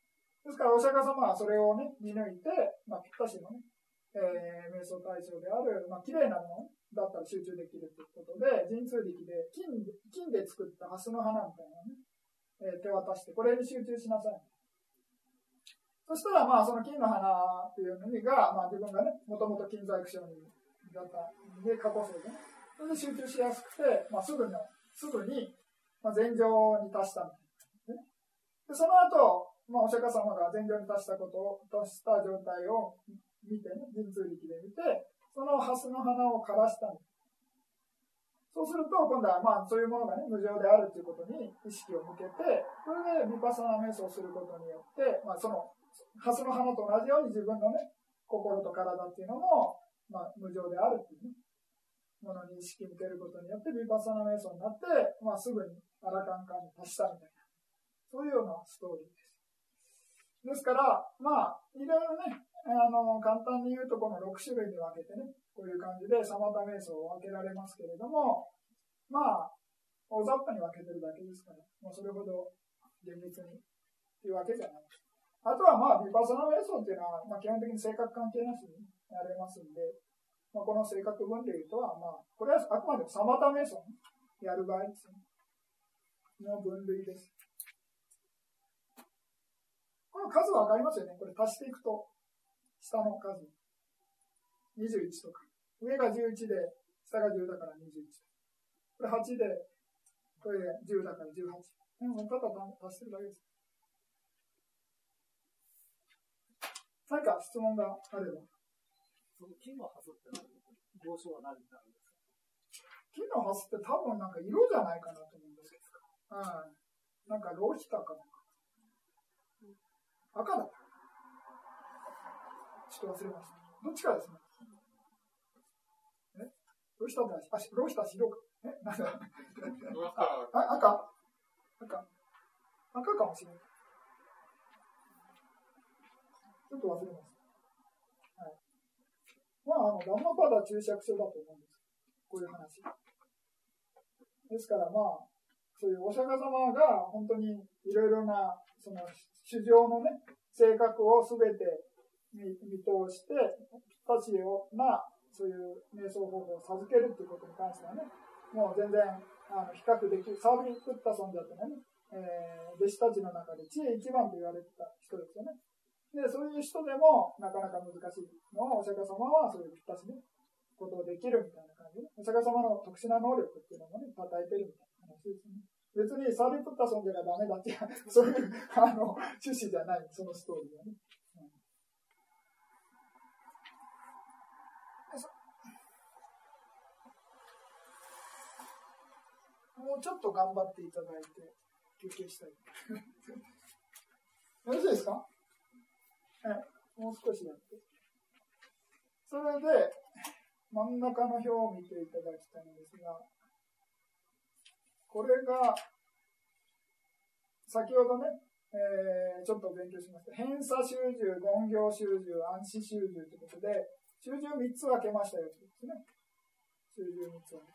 ですから、お釈迦様はそれをね、見抜いて、まあ、ぴったしのね、えー、瞑想対象である、まあ、綺麗なものだったら集中できるということで、神通力で金金で作った蓮の花みたいなね、えー、手渡して、これに集中しなさい。そしたら、まあ、その金の花っていうのが、まあ、自分がね、もともと金細工商人だったんで、過去生でね、それで集中しやすくて、まあ、すぐのすぐに、まあ、前上に達したみたいな、ね。で、その後、まあ、お釈迦様が前上に達したことを、達した状態を見てね、神通力で見て、そのハスの花を枯らしたんです。そうすると、今度はまあそういうものがね、無常であるということに意識を向けて、それでヴィパサナ瞑想することによって、まあその、ハスの花と同じように自分のね、心と体っていうのも、まあ無常であるっていうね、ものに意識向けることによって、ヴィパサナ瞑想になって、まあすぐにアラカンカンに達したみたいな、そういうようなストーリーです。ですから、まあ、いろいろね、あの、簡単に言うとこの6種類に分けてね、こういう感じでサマタ瞑想を分けられますけれども、まあ、大雑把に分けてるだけですから、もうそれほど厳密にっていうわけじゃない。あとはまあ、ビパサナ瞑想っていうのは、まあ、基本的に性格関係なしにやれますんで、まあ、この性格分類とは、まあ、これはあくまでもサマタ瞑想、やる場合ですね。の分類です。この数わかりますよね。これ足していくと。下の数。21とか。上が11で、下が10だから21。これ8で、これ10だから18。うん、ただ足してるだけです。何か質問があれば。その金のハスって号称は何になるんですか？金のハスって多分なんか色じゃないかなと思うんですけど。うん。なんかローヒタかなんか。赤だった。ちょっと忘れました。どっちかですね。え？ロイスターだ？あ、ロイスター白か。え？なんだあ赤赤赤かもしれない。ちょっと忘れました。はい。まあ、あの、ランマパダ注釈書だと思うんです。こういう話。ですからまあ、そういうお釈迦様が本当にいろいろな、その、主情のね、性格をすべて見通して、ぴったしな、そういう瞑想方法を授けるっていうことに関してはね、もう全然、あの、比較できる、サービン・プッタソンだってね、えー、弟子たちの中で知恵一番と言われてた人ですよね。で、そういう人でもなかなか難しいのをお釈迦様はそういうぴったしね、ことをできるみたいな感じで、お釈迦様の特殊な能力っていうのもね、与えてるみたいな話ですね。別にサービプッタソンではダメだっていう、*laughs* そういうあの趣旨じゃない、そのストーリーはね。もうちょっと頑張っていただいて休憩したい。*laughs* よろしいですか？はい。もう少しやって。それで、真ん中の表を見ていただきたいんですが、これが、先ほどね、えー、ちょっと勉強しました。偏差集中、言行集中、暗視集中ということで、集中3つ分けましたよということですね。集中3つ分け。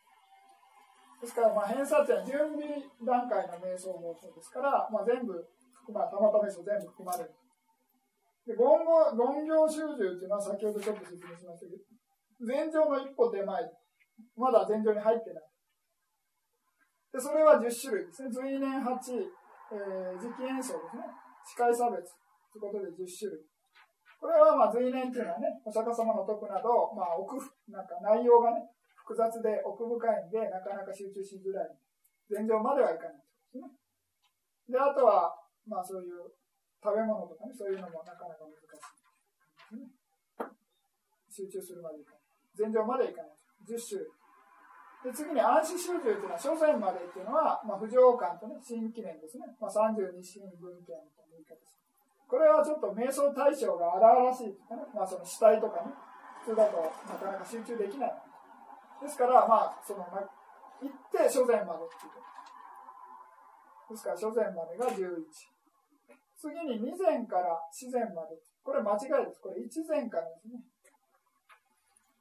ですから、まあ、偏差っていうのは準備段階の瞑想方法ですから、まあ、全部含ま、たまた瞑想全部含まれる。で、言語、言行集中っていうのは先ほどちょっと説明しましたけど、前上の一歩手前、まだ前上に入ってない。で、それは10種類ですね。随年8、えー、磁気演奏ですね。視界差別ということで10種類。これはまあ随年っていうのはね、お釈迦様の徳など、まあ奥、なんか内容がね、複雑で奥深いんで、なかなか集中しづらい。前場まではいかないですね。で、あとは、まあそういう食べ物とかね、そういうのもなかなか難しい、集中するまでいかない。前場までいかない。10種類。で、次に暗視集中というのは、初戦までっていうのは、まあ、不浄感とね、新記念ですね。まあ、32新文献という言い方です。これはちょっと瞑想対象が荒々しいとかね、まあ、その死体とかね、普通だとなかなか集中できない。ですから、まあ、その、まあ、行って初前までっていうですから、初前までが11。次に2前から自然まで。これ間違いです。これ1前からですね。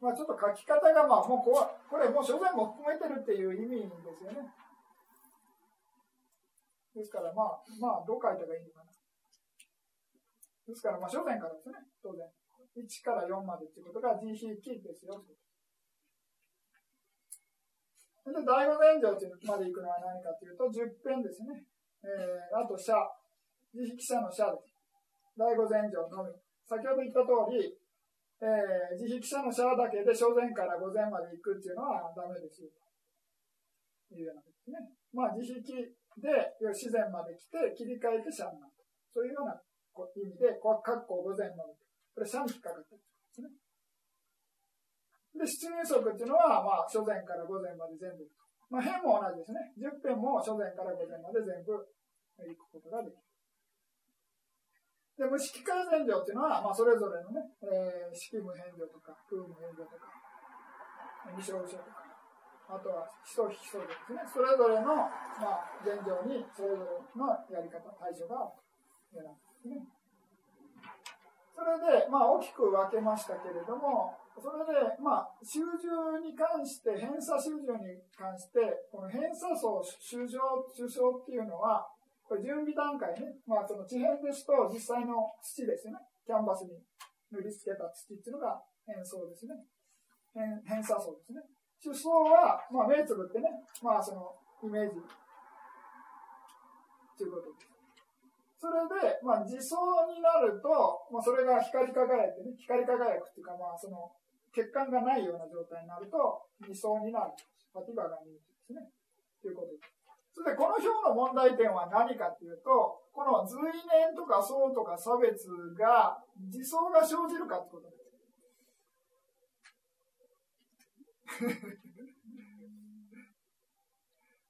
まあちょっと書き方が、まあもうここれもう初前も含めてるっていう意味ですよね。ですからまあ、まあどう書いたらいいのかな。ですからまあ初前からですね、当然。1から4までっていうことが慈悲記ですよ。で、第五禅定まで行くのは何かというと、10編ですね。えー、あと、社。自筆記者の社です。第五禅定のみ。先ほど言った通り、えー、自筆者の社だけで小禅から五禅まで行くっていうのはダメですよ。というようなことですね。まあ、自筆で自然まで来て、切り替えて社になる。そういうような意味で、こう、括弧五禅まで。これ、社に引っかかってるんですね。で、七入足っていうのは、まあ、初前から午前まで全部。まあ、編も同じですね。10編も初前から午前まで全部行くことができる。で、無式改善量っていうのは、まあ、それぞれのね、えー、式無変量とか、空無変量とか、未消書とか、あとは基礎非基礎ですね。それぞれの、まあ、現状に、それぞれのやり方、対処があるというですね。それで、まあ、大きく分けましたけれども、それで、まあ、集中に関して、偏差集中に関して、この偏差層、修正、修正っていうのは、これ準備段階ね、まあ、その地辺ですと、実際の土ですね、キャンバスに塗りつけた土っていうのが変層ですね。偏偏差層ですね。主層は、まあ、目つぶってね、まあ、その、イメージ、ということです。それで、まあ、自走になると、まあ、それが光り輝いてね、光り輝くっていうか、まあ、その、血管がないような状態になると、理想になる。パティバが見えてですね。ということです。それで、この表の問題点は何かっていうと、この随年とか層とか差別が、自走が生じるかってことです。*laughs*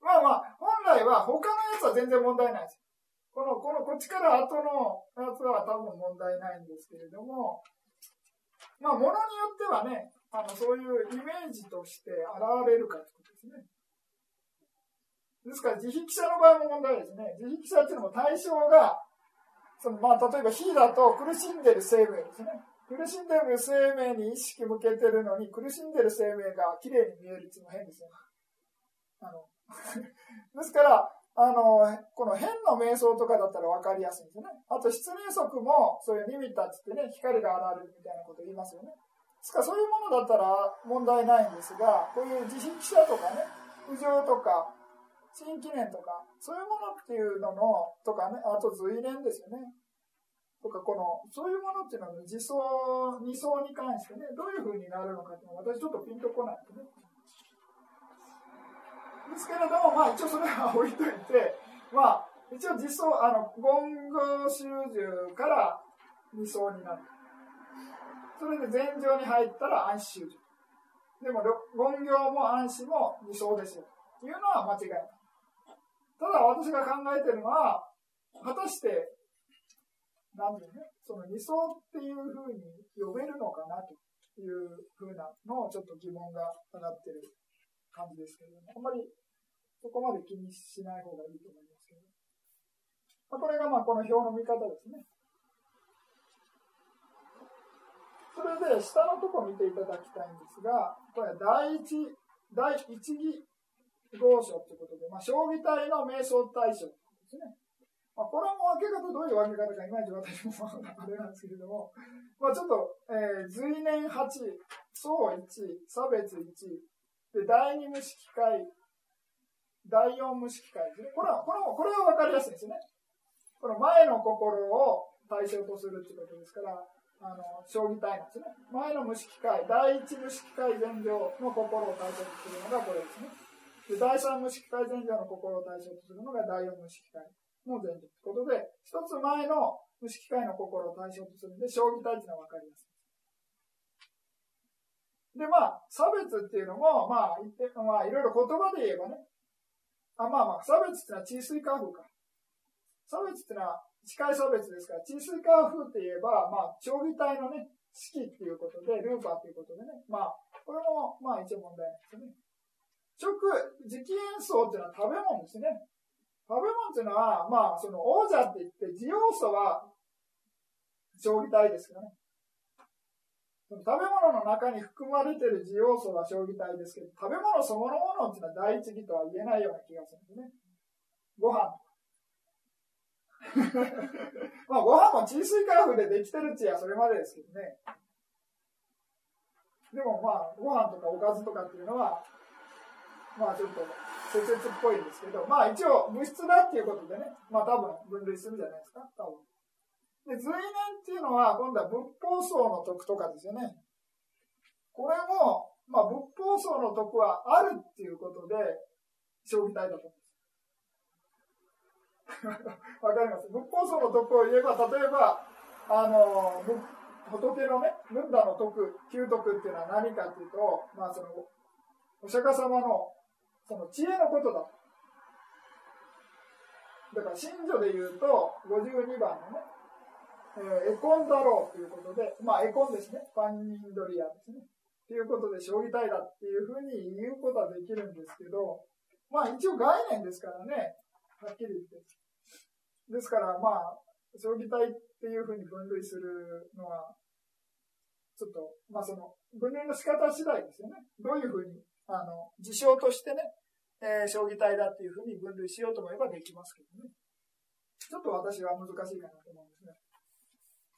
まあまあ、本来は他のやつは全然問題ないです。この、この、こっちから後のやつは多分問題ないんですけれども、まあ、ものによってはね、あの、そういうイメージとして現れるかってことですね。ですから、自費記者の場合も問題ですね。自費記者っていうのも対象が、その、まあ、例えば、火だと苦しんでる生命ですね。苦しんでる生命に意識向けてるのに、苦しんでる生命が綺麗に見えるっていうのは変ですよ。あの、*laughs* ですから、あの、この変の瞑想とかだったら分かりやすいんですよね。あと、失明則も、そういうニミッタっつってね、光が現れるみたいなこと言いますよね。ですから、そういうものだったら問題ないんですが、こういう自筆者とかね、浮上とか、新記念とか、そういうものっていうのの、とかね、あと随念ですよね。とか、この、そういうものっていうのは、自相、二相に関してね、どういうふうになるのかっていうのは、私ちょっとピンとこないとね。ですけれども、まあ一応それは置いといて、まあ一応実相、あの、言語集中から二層になる。それで前上に入ったら暗視集中。でも、言行も暗視も二層ですよ。というのは間違いない。ただ私が考えてるのは、果たして、なんでね、その二層っていうふうに呼べるのかなというふうなのをちょっと疑問が上がってる感じですけども、あんまりそこまで気にしない方がいいと思いますけど。まあ、これがまあこの表の見方ですね。それで下のとこ見ていただきたいんですが、これは第一、第一義合書ということで、まあ、将棋体の瞑想対象ですね。まあ、これも分け方どういう分け方かいまいち私もあれなんですけれども、まあ、ちょっと、えー、随年8、総1、差別1、で第二無式会第四無色界ですね。これは、これも、これは分かりやすいですね。この前の心を対象とするってことですから、あの、将棋体なんですね。前の無色界、第一無色界前上の心を対象とするのがこれですね。で、第三無色界前上の心を対象とするのが第四無色界の前上ということで、一つ前の無色界の心を対象とするんで、将棋体っていうのは分かりやすい。で、まあ、差別っていうのも、まあ、言って、まあ、いろいろ言葉で言えばね、あまあまあ、差別っていうのは治水化風か。差別っていうのは近い差別ですから、治水化風って言えば、まあ、将棋体のね、式っていうことで、ルーパーっていうことでね、まあ、これも、まあ一応問題なんですよね。食、磁気演奏っていうのは食べ物ですね。食べ物っていうのは、まあ、その王者って言って、需要素は将棋体ですからね。食べ物の中に含まれてる需要素は将棋体ですけど、食べ物そのものっていうのは第一義とは言えないような気がするんですね。ご飯。*laughs* まあご飯も治水化学でできてるっちやそれまでですけどね。でもまあご飯とかおかずとかっていうのは、まあちょっと説説っぽいんですけど、まあ一応物質だっていうことでね、まあ多分分類するじゃないですか、多分。で、随年っていうのは、今度は仏法僧の徳とかですよね。これも、まあ、仏法僧の徳はあるっていうことで、将棋体だと思うんです。*laughs* わかります？仏法僧の徳を言えば、例えば、あの、仏のね、ムッダの徳、旧徳っていうのは何かっていうと、まあその、お釈迦様の、その知恵のことだ。だから、信女で言うと、52番のね、えー、エコンだろうということで、まあ、エコンですね。ファンニンドリアですね。ということで、将棋体だっていうふうに言うことはできるんですけど、まあ、一応概念ですからね。はっきり言って。ですから、まあ、将棋体っていうふうに分類するのは、ちょっと、まあ、その、分類の仕方次第ですよね。どういうふうに、あの、事象としてね、えー、将棋体だっていうふうに分類しようと思えばできますけどね。ちょっと私は難しいかなと思うんですね。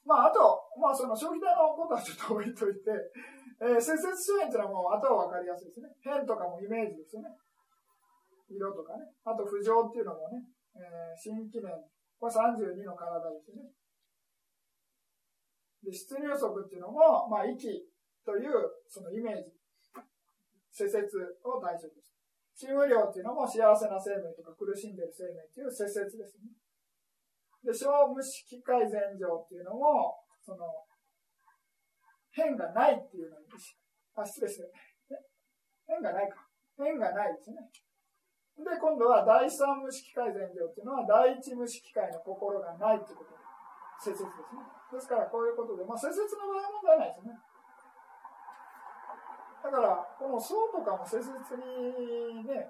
まあ、あと、まあ、その、消費代のことはちょっと置いといて、えー、接接周辺っていうのはもう、あとは分かりやすいですね。変とかもイメージですよね。色とかね。あと、浮上っていうのもね、えー、新記念。これ32の体ですよね。で、出入足っていうのも、まあ、息という、そのイメージ。施設を対象として。新無量っていうのも幸せな生命とか苦しんでる生命っていう施設ですね。で、小無式改善上っていうのも、その、変がないっていうのに、あ、失礼して、変がないか。変がないですね。で、今度は第三無式改善上っていうのは、第一無式会の心がないっていうことで、説ですね。ですから、こういうことで、まあ、説の場合は問題ないですね。だから、この層とかも説にね、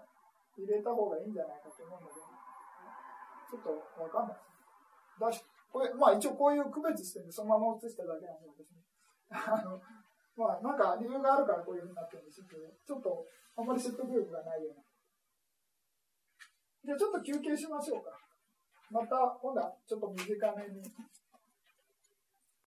入れた方がいいんじゃないかと思うので、ちょっとわかんないです。出し、これ、まあ一応こういう区別してるんで、そのまま写しただけなんですね。あの、まあなんか理由があるからこういうふうになってるんですけど、ちょっとあんまり説得力がないようなじゃあちょっと休憩しましょうか。また、今度はちょっと短めに。